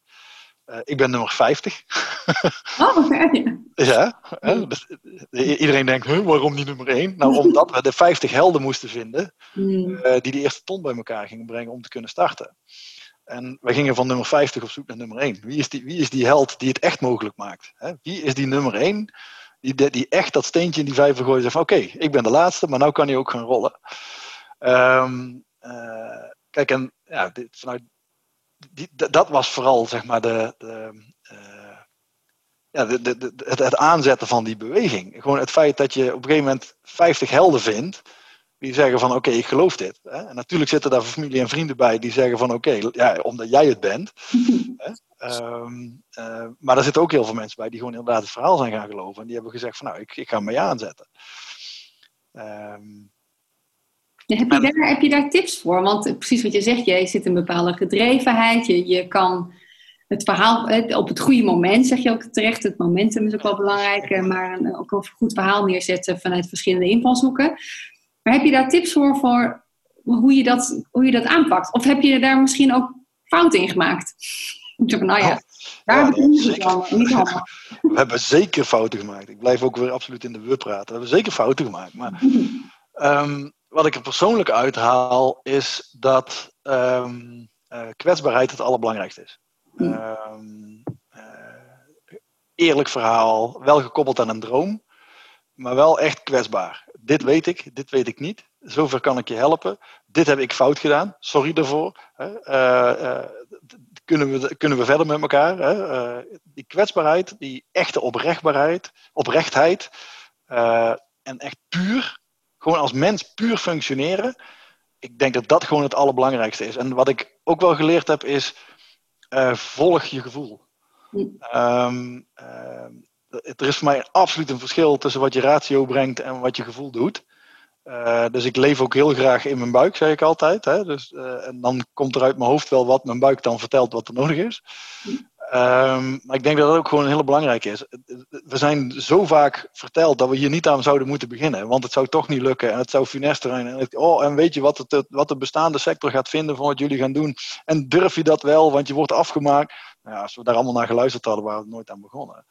Uh, ik ben nummer 50. Oh, okay. ja. Hè? Dus, iedereen denkt, huh, waarom niet nummer 1? Nou, omdat we de 50 helden moesten vinden mm. uh, die de eerste ton bij elkaar gingen brengen om te kunnen starten. En we gingen van nummer 50 op zoek naar nummer 1. Wie is die, wie is die held die het echt mogelijk maakt? Hè? Wie is die nummer 1 die, die echt dat steentje in die vijver gooit en zegt oké, okay, ik ben de laatste, maar nu kan hij ook gaan rollen. Um, uh, kijk, en ja, dit, vanuit, die, dat was vooral zeg maar de, de, uh, ja, de, de, het, het, aanzetten van die beweging. Gewoon het feit dat je op een gegeven moment 50 helden vindt die zeggen van oké, ik geloof dit. Hè? En natuurlijk zitten daar familie en vrienden bij die zeggen van oké, ja, omdat jij het bent. um, uh, maar er zitten ook heel veel mensen bij die gewoon inderdaad het verhaal zijn gaan geloven. En die hebben gezegd van nou, ik, ik ga me aanzetten. Um, heb, je daar, heb je daar tips voor? Want precies wat je zegt, je zit een bepaalde gedrevenheid. Je, je kan het verhaal op het goede moment, zeg je ook terecht. Het momentum is ook wel belangrijk. Eh, maar een, ook een goed verhaal neerzetten vanuit verschillende invalshoeken. Maar heb je daar tips voor, voor hoe, je dat, hoe je dat aanpakt? Of heb je daar misschien ook fouten in gemaakt? Ik zeg, nou ja, daar heb ik niet, niet We hebben zeker fouten gemaakt. Ik blijf ook weer absoluut in de we praten. We hebben zeker fouten gemaakt. Maar um, wat ik er persoonlijk uithaal, is dat um, uh, kwetsbaarheid het allerbelangrijkste is. Um, uh, eerlijk verhaal, wel gekoppeld aan een droom, maar wel echt kwetsbaar. Dit weet ik, dit weet ik niet. Zover kan ik je helpen. Dit heb ik fout gedaan, sorry daarvoor. Uh, kunnen, we, kunnen we verder met elkaar? Die kwetsbaarheid, die echte oprechtbaarheid, oprechtheid en echt puur gewoon als mens puur functioneren. Ik denk dat dat gewoon het allerbelangrijkste is. En wat ik ook wel geleerd heb is, uh, volg je gevoel. Um, uh, er is voor mij absoluut een verschil tussen wat je ratio brengt en wat je gevoel doet. Uh, dus ik leef ook heel graag in mijn buik, zeg ik altijd. Hè? Dus, uh, en dan komt er uit mijn hoofd wel wat mijn buik dan vertelt wat er nodig is. Um, maar ik denk dat dat ook gewoon heel belangrijk is. We zijn zo vaak verteld dat we hier niet aan zouden moeten beginnen. Want het zou toch niet lukken en het zou funest zijn. En, oh, en weet je wat, het, wat de bestaande sector gaat vinden van wat jullie gaan doen? En durf je dat wel, want je wordt afgemaakt. Nou ja, als we daar allemaal naar geluisterd hadden, waren we nooit aan begonnen.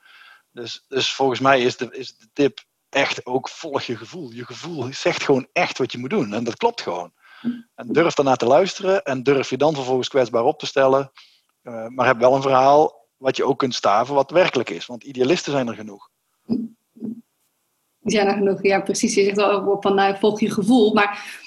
Dus, dus volgens mij is de, is de tip echt ook volg je gevoel. Je gevoel zegt gewoon echt wat je moet doen. En dat klopt gewoon. En durf daarna te luisteren en durf je dan vervolgens kwetsbaar op te stellen. Uh, maar heb wel een verhaal wat je ook kunt staven, wat werkelijk is. Want idealisten zijn er genoeg. Die zijn er genoeg, ja precies. Je zegt al van nou, volg je gevoel. Maar,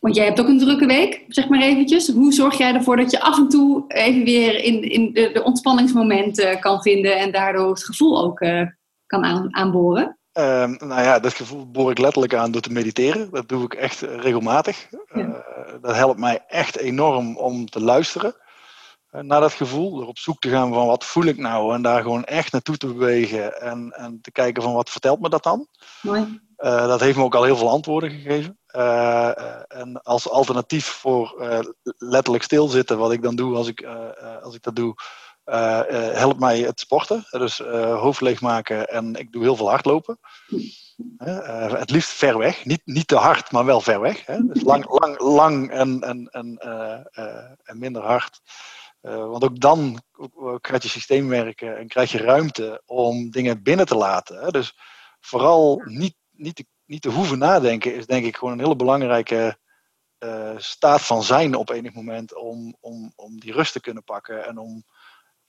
want jij hebt ook een drukke week, zeg maar eventjes. Hoe zorg jij ervoor dat je af en toe even weer in, in de, de ontspanningsmomenten kan vinden en daardoor het gevoel ook uh, kan aan, aanboren? Um, nou ja, dat gevoel boor ik letterlijk aan door te mediteren. Dat doe ik echt regelmatig. Ja. Uh, dat helpt mij echt enorm om te luisteren. Eh, naar dat gevoel. Er op zoek te gaan van wat voel ik nou. En daar gewoon echt naartoe te bewegen. En, en te kijken van wat vertelt me dat dan. Mooi. Uh, dat heeft me ook al heel veel antwoorden gegeven. Uh, en als alternatief voor letterlijk stilzitten, wat ik dan doe als ik, als ik dat doe, helpt mij het sporten. Dus hoofd leegmaken en ik doe heel veel hardlopen. het liefst ver weg. Niet, niet te hard, maar wel ver weg. Hè? Dus lang, lang, lang en, en, en, en minder hard. Uh, want ook dan gaat je systeem werken en krijg je ruimte om dingen binnen te laten. Hè? Dus vooral niet, niet, te, niet te hoeven nadenken is denk ik gewoon een hele belangrijke uh, staat van zijn op enig moment om, om, om die rust te kunnen pakken. En om,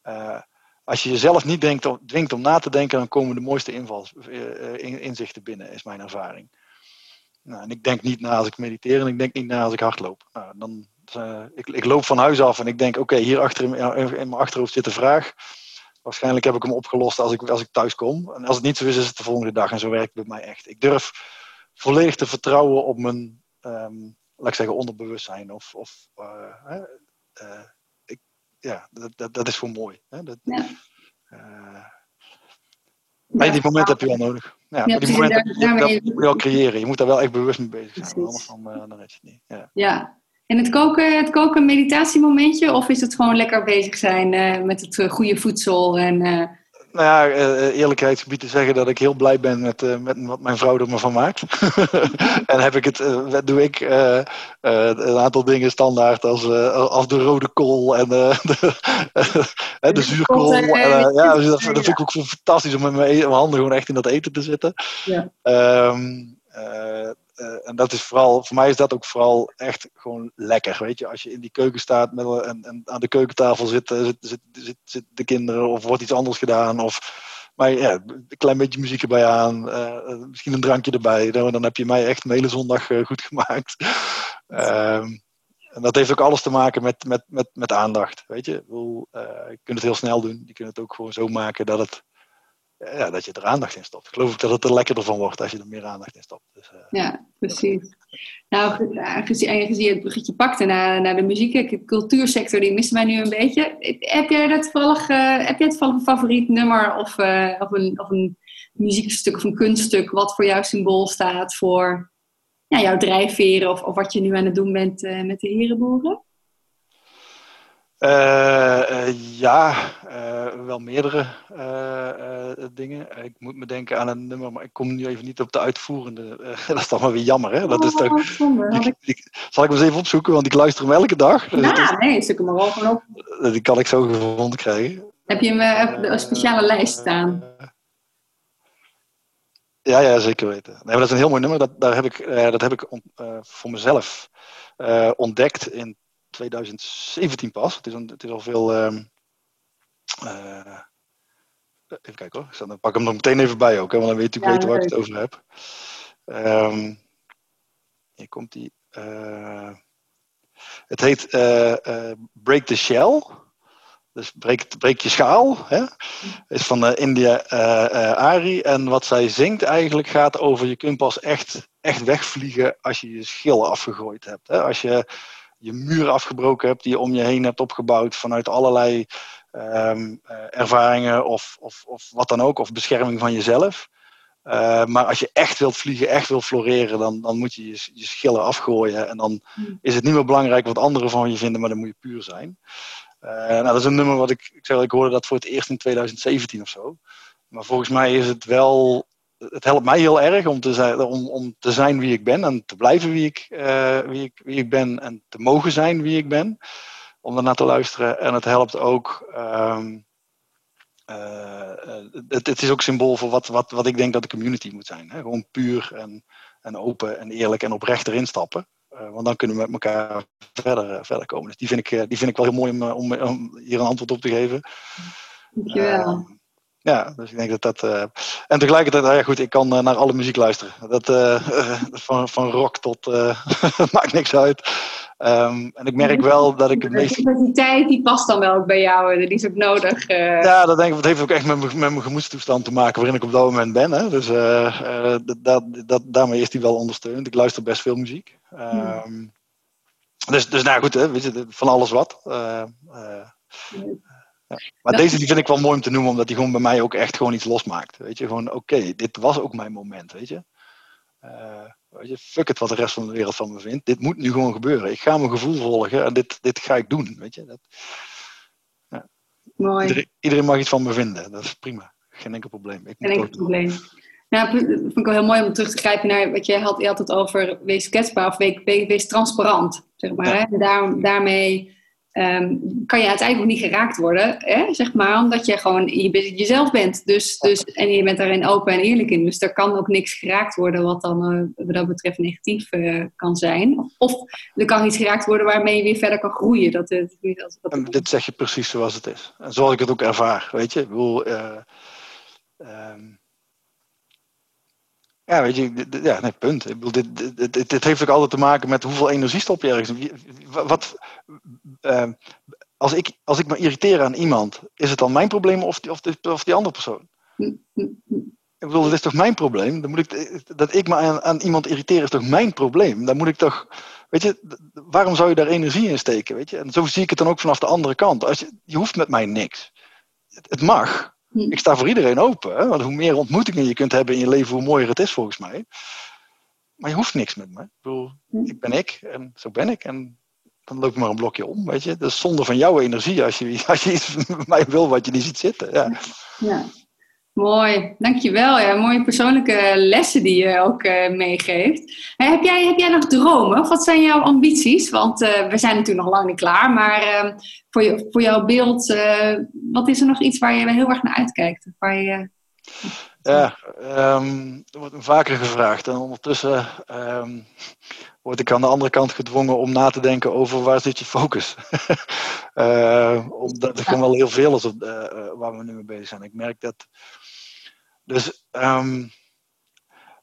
uh, als je jezelf niet denkt, dwingt om na te denken, dan komen de mooiste invals, in, inzichten binnen, is mijn ervaring. Nou, en ik denk niet na als ik mediteer en ik denk niet na als ik hardloop. Nou, dan, uh, ik, ik, loop van huis af en ik denk, oké, hier achter in, in, mijn achterhoofd zit de vraag. Waarschijnlijk heb ik hem opgelost als ik, als ik thuis kom. En als het niet zo is, is het de volgende dag. En zo werkt het bij mij echt. Ik durf volledig te vertrouwen op mijn, um, laat ik zeggen, onderbewustzijn. Of, of uh, uh, ik, ja, dat, dat, dat, is gewoon mooi. Hè? Dat, ja. Maar ja, die momenten heb je wel nodig. Ja, ja die dat moet je wel creëren. Je moet daar wel echt bewust mee bezig zijn. Anders dan, uh, dan is het niet. Ja. ja. En het koken, het koken een meditatiemomentje? Of is het gewoon lekker bezig zijn uh, met het uh, goede voedsel en nou ja, uh, eerlijkheidsgebied te zeggen dat ik heel blij ben met, met wat mijn vrouw er me van maakt. en heb ik het, doe ik een aantal dingen standaard als, als de rode kool en de, de zuurkool. En, ja, dus dat, vind ik ook fantastisch om met mijn, mijn, handen gewoon echt in dat eten te zitten. Ja. Um, en dat is vooral, voor mij is dat ook vooral echt gewoon lekker. Weet je, als je in die keuken staat met, en, aan de keukentafel zitten zit, zit, zit, de kinderen of wordt iets anders gedaan. Of, maar ja, een klein beetje muziek erbij aan, uh, misschien een drankje erbij. Dan, dan heb je mij echt een hele zondag goed gemaakt. Um, en dat heeft ook alles te maken met, met, met, met aandacht. Weet je, je kunt het heel snel doen. Je kunt het ook gewoon zo maken dat het ja, dat je er aandacht in stopt. Ik geloof ik dat het er lekkerder van wordt als je er meer aandacht in stopt. Dus, uh, ja, precies. Nou, aangezien je het bruggetje pakte naar, naar de muziek, de cultuursector, die mist mij nu een beetje. Heb jij dat toevallig, uh, heb jij toevallig een favoriet nummer of, uh, of, een, of een muziekstuk of een kunststuk wat voor jou symbool staat voor ja, jouw drijfveren of, of wat je nu aan het doen bent met de herenboeren? Uh, uh, ja, uh, wel meerdere dingen. Ik moet me denken aan een nummer, maar ik kom nu even niet op de uitvoerende. dat is dan maar weer jammer, hè? Dat is toch, oh, zonde, die, die, zal ik hem eens even opzoeken, want ik luister hem elke dag. Ja, dus nee, zoek hem maar wel gewoon op. Die kan ik zo gevonden krijgen. Heb je hem op een speciale lijst staan? Ja, ja, zeker weten. Nee, maar dat is een heel mooi nummer. Dat, daar heb ik, dat heb ik on, voor mezelf ontdekt in 2017 pas. Het is, een, het is al veel. Uh, uh, even kijken hoor. Dan pak hem nog meteen even bij ook, hè, want dan weet je natuurlijk ja, weten waar ik het over heb. Um, hier komt die. Uh, het heet Break the Shell. Dus breek, breek je schaal. Hè? Is van India Ari. En wat zij zingt eigenlijk gaat over je kunt pas echt, echt wegvliegen als je je schil afgegooid hebt. Hè? Als je je muur afgebroken hebt die je om je heen hebt opgebouwd vanuit allerlei um, ervaringen of, of, of wat dan ook, of bescherming van jezelf. Uh, maar als je echt wilt vliegen, echt wilt floreren, dan, dan moet je, je je schillen afgooien. En dan hmm. is het niet meer belangrijk wat anderen van je vinden, maar dan moet je puur zijn. Uh, nou, dat is een nummer wat ik, ik, zei, ik hoorde dat voor het eerst in 2017 of zo. Maar volgens mij is het wel het helpt mij heel erg om te, zijn, om, om te zijn wie ik ben en te blijven wie ik, uh, wie, ik, wie ik ben en te mogen zijn wie ik ben. Om daarnaar te luisteren. En het helpt ook. Um, uh, het, het, is ook symbool voor wat, wat, wat ik denk dat de community moet zijn. Hè? Gewoon puur en, en open en eerlijk en oprecht erin stappen. Uh, want dan kunnen we met elkaar verder, verder komen. Dus die vind, ik, die vind ik wel heel mooi om, om, om hier een antwoord op te geven. Dankjewel. Ja, dus ik denk dat dat. Uh, en tegelijkertijd, nou ja, goed, ik kan uh, naar alle muziek luisteren. Dat, uh, van, van rock tot. maakt niks uit. Um, en ik merk wel dat ik het meest. Die tijd die past dan wel ook bij jou, die is ook nodig. Ja, dat denk ik. Het heeft ook echt met, met mijn gemoedstoestand te maken waarin ik op dat moment ben. Hè. Dus dat, dat, daarmee is die wel ondersteund. Ik luister best veel muziek. Um, dus, dus nou goed, hè, weet je, van alles wat. Maar deze die vind ik wel mooi om te noemen, omdat die gewoon bij mij ook echt gewoon iets losmaakt. Weet je, gewoon oké, dit was ook mijn moment, weet je. Uh, weet je, fuck het wat de rest van de wereld van me vindt. Dit moet nu gewoon gebeuren. Ik ga mijn gevoel volgen en dit, dit ga ik doen, weet je. Dat, ja. Mooi. Iedereen, iedereen, mag iets van me vinden, dat is prima. Geen enkel probleem. Ik Geen enkel probleem. Nou, dat vind ik wel heel mooi om terug te grijpen naar wat je had, je had het over wees kwetsbaar of wees, wees transparant, zeg maar. Ja. Hè? Daar, daarmee um, kan je uiteindelijk niet geraakt worden, hè? zeg maar, omdat je gewoon je, jezelf bent. Dus, dus, en je bent daarin open en eerlijk in. Dus er kan ook niks geraakt worden wat dan uh, wat dat betreft negatief uh, kan zijn. Of er kan iets geraakt worden waarmee je weer verder kan groeien. Dat, dat dit zeg je precies zoals het is. En zoals ik het ook ervaar, weet je. Ik um, Ja, weet je, ja, nee, punt. Ik bedoel, dit, heeft ook altijd te maken met hoeveel energie stop je ergens. Wat, uh, als, ik, als ik me irriteer aan iemand, is het dan mijn probleem of die, of die, of andere persoon? Ik bedoel, dat is toch mijn probleem? Dan moet ik, dat ik me aan, aan iemand irriteer is toch mijn probleem? Dan moet ik toch, weet je, waarom zou je daar energie in steken? Weet je? En zo zie ik het dan ook vanaf de andere kant. Als je, je hoeft met mij niks. Het, mag. Ik sta voor iedereen open. Hè? Want hoe meer ontmoetingen je kunt hebben in je leven, hoe mooier het is volgens mij. Maar je hoeft niks met me. Ik, bedoel, hm. ik ben ik en zo ben ik. En dan loop ik maar een blokje om, weet je. Dat is zonde van jouw energie als je, als je iets met mij wil wat je niet ziet zitten. Ja. ja. Mooi, dankjewel. Ja, mooie persoonlijke lessen die je ook uh, meegeeft. heb, jij, heb jij nog dromen? Of wat zijn jouw ambities? Want uh, we zijn natuurlijk nog lang niet klaar. Maar uh, voor, je, voor jouw beeld, wat is er nog iets waar je heel erg naar uitkijkt? Waar je, ja, um, er wordt me vaker gevraagd. En ondertussen um, word ik aan de andere kant gedwongen om na te denken over waar zit je focus. omdat er gewoon wel heel veel is op, waar we nu mee bezig zijn. Ik merk dat dus, um,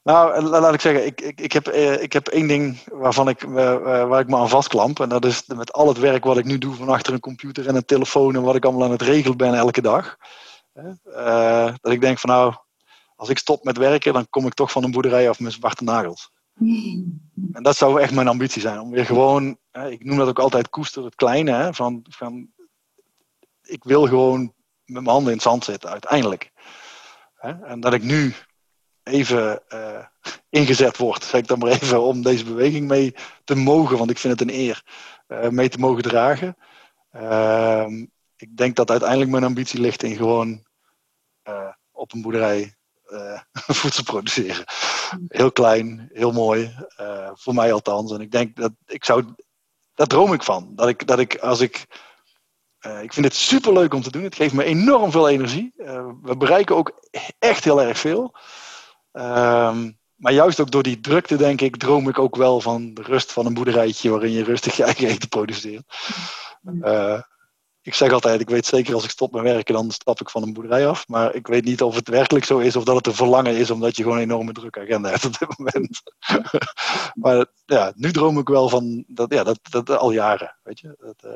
nou, laat ik zeggen, ik, ik, ik, heb, eh, ik heb één ding waarvan ik, waar ik me aan vastklamp. En dat is met al het werk wat ik nu doe van achter een computer en een telefoon en wat ik allemaal aan het regelen ben elke dag. Uh, dat ik denk van nou, als ik stop met werken, dan kom ik toch van een boerderij af met zwarte nagels. En dat zou echt mijn ambitie zijn. Om weer gewoon, ik noem dat ook altijd koester, het kleine. Hè, van, van, ik wil gewoon met mijn handen in het zand zitten, uiteindelijk. En dat ik nu even uh, ingezet word, zeg ik dan maar even, om deze beweging mee te mogen, want ik vind het een eer, uh, mee te mogen dragen. Uh, ik denk dat uiteindelijk mijn ambitie ligt in gewoon uh, op een boerderij voedsel produceren. Heel klein, heel mooi, voor mij althans. En ik denk dat ik zou, daar droom ik van. Dat ik, dat ik als ik uh, ik vind het super leuk om te doen. Het geeft me enorm veel energie. Uh, we bereiken ook echt heel erg veel. Uh, maar juist ook door die drukte, denk ik, droom ik ook wel van de rust van een boerderijtje waarin je rustig je eigen eten produceert. Uh, ik zeg altijd, ik weet zeker als ik stop met werken, dan stap ik van een boerderij af. Maar ik weet niet of het werkelijk zo is of dat het een verlangen is, omdat je gewoon een enorme drukke agenda hebt op dit moment. maar ja, nu droom ik wel van dat, ja, dat, dat al jaren. Weet je? Dat,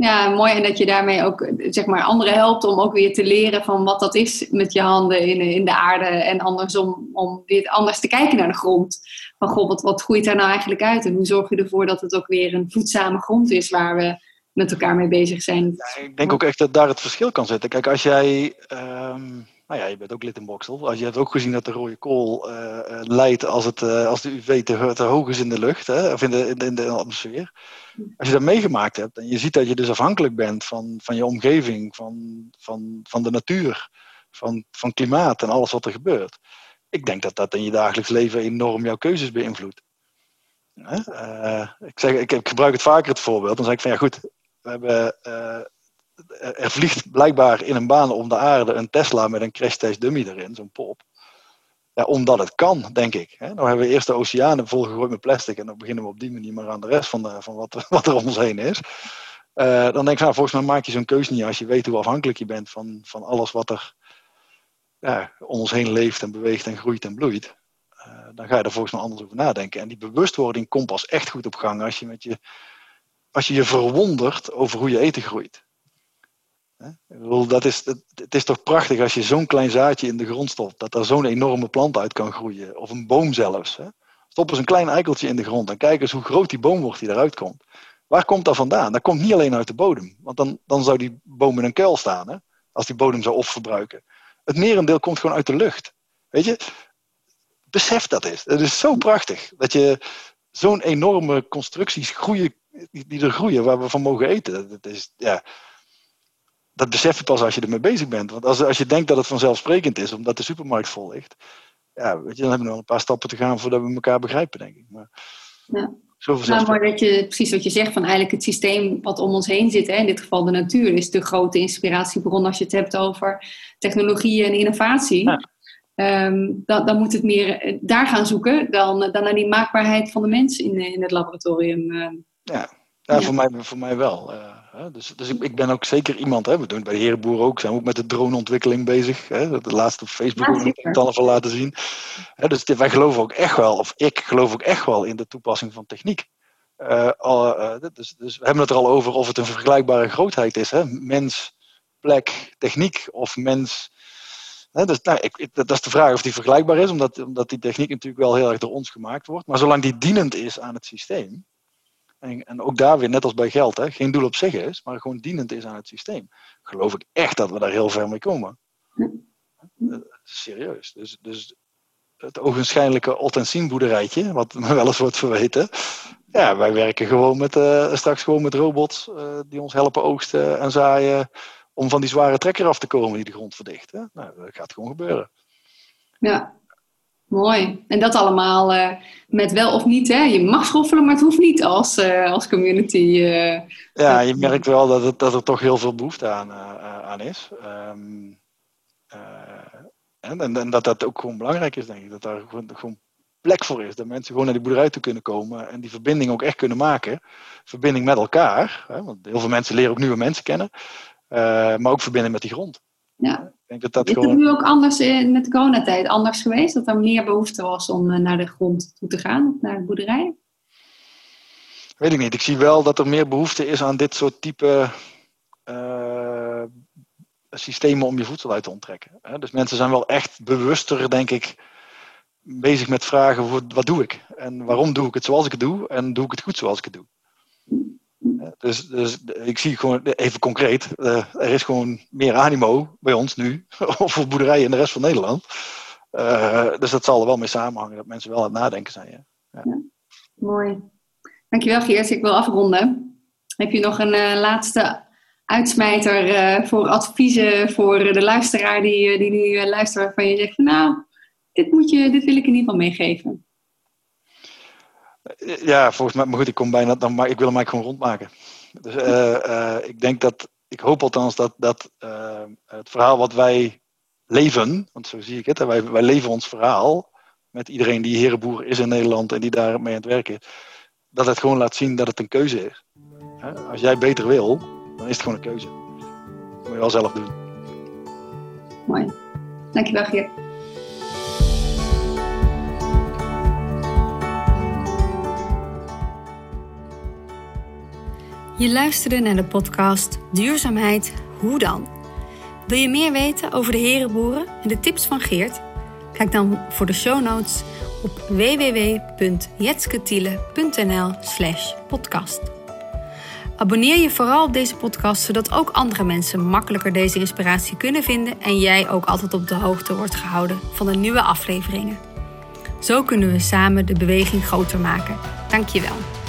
ja, mooi. En dat je daarmee ook zeg maar, anderen helpt om ook weer te leren van wat dat is met je handen in, in de aarde. En andersom, om weer anders te kijken naar de grond. Van god, wat, wat groeit daar nou eigenlijk uit? En hoe zorg je ervoor dat het ook weer een voedzame grond is waar we met elkaar mee bezig zijn? Ik denk ook echt dat daar het verschil kan zitten. Kijk, als jij. Um nou ja, je bent ook lid in Boksel. Als je hebt ook gezien dat de rode kool uh, leidt als, het, uh, als de UV te, te, hoog is in de lucht, hè, of in de, in, de, atmosfeer. Als je dat meegemaakt hebt en je ziet dat je dus afhankelijk bent van, van je omgeving, van, van, van de natuur, van, van klimaat en alles wat er gebeurt. Ik denk dat dat in je dagelijks leven enorm jouw keuzes beïnvloedt. ik, zeg, ik, ik, gebruik het vaker het voorbeeld. Dan zeg ik van ja goed, we hebben er vliegt blijkbaar in een baan om de aarde een Tesla met een crash test dummy erin, zo'n pop. Ja, omdat het kan, denk ik. Hè. Nou hebben we eerst de oceanen volgegooid met plastic en dan beginnen we op die manier maar aan de rest van, de, van wat, wat er om ons heen is. Uh, dan denk ik, nou, volgens mij maak je zo'n keuze niet als je weet hoe afhankelijk je bent van, van alles wat er om ons heen leeft en beweegt en groeit en bloeit. Uh, dan ga je er volgens mij anders over nadenken. En die bewustwording komt pas echt goed op gang als je, met je, als je je verwondert over hoe je eten groeit. Dat is, het is toch prachtig als je zo'n klein zaadje in de grond stopt, dat er zo'n enorme plant uit kan groeien. Of een boom zelfs. Hè. Stop eens een klein eikeltje in de grond en kijk eens hoe groot die boom wordt die eruit komt. Waar komt dat vandaan? Dat komt niet alleen uit de bodem, want dan, dan zou die boom in een kuil staan, hè, als die bodem zou opverbruiken. Het merendeel komt gewoon uit de lucht. Weet je, besef dat is. Het is zo prachtig dat je zo'n enorme constructies groeien, die er groeien, waar we van mogen eten. Dat is, ja, dat besef je pas als je ermee bezig bent. Want als, als je denkt dat het vanzelfsprekend is, omdat de supermarkt vol ligt, ja, weet je, dan hebben we nog een paar stappen te gaan voordat we elkaar begrijpen, denk ik. Maar, ja. Nou, mooi dat je precies wat je zegt, van eigenlijk het systeem wat om ons heen zit, hè, in dit geval de natuur, is de grote inspiratiebron als je het hebt over technologie en innovatie. Ja. Ehm, dan, dan, moet het meer eh, daar gaan zoeken dan, dan naar die maakbaarheid van de mens in, in het laboratorium. Ja, ja, Voor, mij, voor mij wel. Uh? Dus, dus ik, ik, ben ook zeker iemand, hè? we doen het bij de Herenboer ook, zijn we ook met de droneontwikkeling bezig. Hè? De laatste op Facebook ja, ook het al van laten zien. Hè? Dus wij geloven ook echt wel, of ik geloof ook echt wel in de toepassing van techniek. Uh, uh, dus, dus, we hebben het er al over of het een vergelijkbare grootheid is. Hè? Mens, plek, techniek of mens. Hè? Dus, nou, ik, dat is de vraag of die vergelijkbaar is, omdat, omdat die techniek natuurlijk wel heel erg door ons gemaakt wordt. Maar zolang die dienend is aan het systeem, en, en, ook daar weer, net als bij geld, hè, geen doel op zich is, maar gewoon dienend is aan het systeem. Geloof ik echt dat we daar heel ver mee komen. Serieus. Dus, dus het ogenschijnlijke Ottensien boerderijtje, wat me wel eens wordt verweten. Ja, wij werken gewoon met, uh, straks gewoon met robots uh, die ons helpen oogsten en zaaien om van die zware trekker af te komen die de grond verdicht. Hè? Nou, dat gaat gewoon gebeuren. Ja, Mooi. En dat allemaal uh, met wel of niet. Hè? Je mag schoffelen, maar het hoeft niet als, uh, als community. Uh, ja, je merkt wel dat, het, dat er toch heel veel behoefte aan, aan is. Um, en, en, dat dat ook gewoon belangrijk is, denk ik. Dat daar gewoon, gewoon, plek voor is. Dat mensen gewoon naar die boerderij toe kunnen komen en die verbinding ook echt kunnen maken. Verbinding met elkaar. Hè? Want heel veel mensen leren ook nieuwe mensen kennen. maar ook verbinding met die grond. Ja. Ik denk dat dat is gewoon... het nu ook anders in, met de coronatijd anders geweest? Dat er meer behoefte was om eh, naar de grond toe te gaan, naar de boerderij? Weet ik niet. Ik zie wel dat er meer behoefte is aan dit soort type uh, systemen om je voedsel uit te onttrekken. Dus mensen zijn wel echt bewuster, denk ik, bezig met vragen: wat doe ik? En waarom doe ik het zoals ik het doe? En doe ik het goed zoals ik het doe? Dus, dus ik zie gewoon even concreet, uh, er is gewoon meer animo bij ons nu, of voor boerderijen in de rest van Nederland. Uh, dus dat zal er wel mee samenhangen, dat mensen wel aan het nadenken zijn. Ja. Ja. Mooi. Dankjewel Geert, ik wil afronden. Heb je nog een laatste uitsmijter voor adviezen voor de luisteraar die, die nu luistert waarvan je zegt nou, dit, moet je, dit wil ik in ieder geval meegeven? Ja, volgens mij, maar goed, ik kom bijna, dan, maar ik wil hem eigenlijk gewoon rondmaken. Dus uh, uh, ik denk dat, ik hoop althans dat, dat uh, het verhaal wat wij leven, want zo zie ik het, wij, wij leven ons verhaal met iedereen die herenboer is in Nederland en die daar mee aan het werken is, dat het gewoon laat zien dat het een keuze is. Als jij beter wil, dan is het gewoon een keuze. Dat moet je wel zelf doen. Mooi. Dankjewel Geert. Je luisterde naar de podcast Duurzaamheid Hoe dan? Wil je meer weten over de herenboeren en de tips van Geert? Kijk dan voor de show notes op www.jetsketiele.nl slash podcast. Abonneer je vooral op deze podcast, zodat ook andere mensen makkelijker deze inspiratie kunnen vinden en jij ook altijd op de hoogte wordt gehouden van de nieuwe afleveringen. Zo kunnen we samen de beweging groter maken. Dankjewel.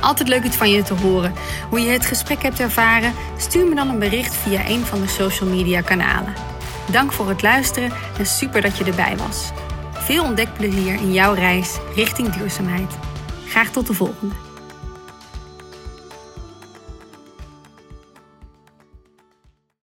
Altijd leuk iets van je te horen. Hoe je het gesprek hebt ervaren, stuur me dan een bericht via een van de social media kanalen. Dank voor het luisteren en super dat je erbij was. Veel ontdekplezier in jouw reis richting duurzaamheid. Graag tot de volgende.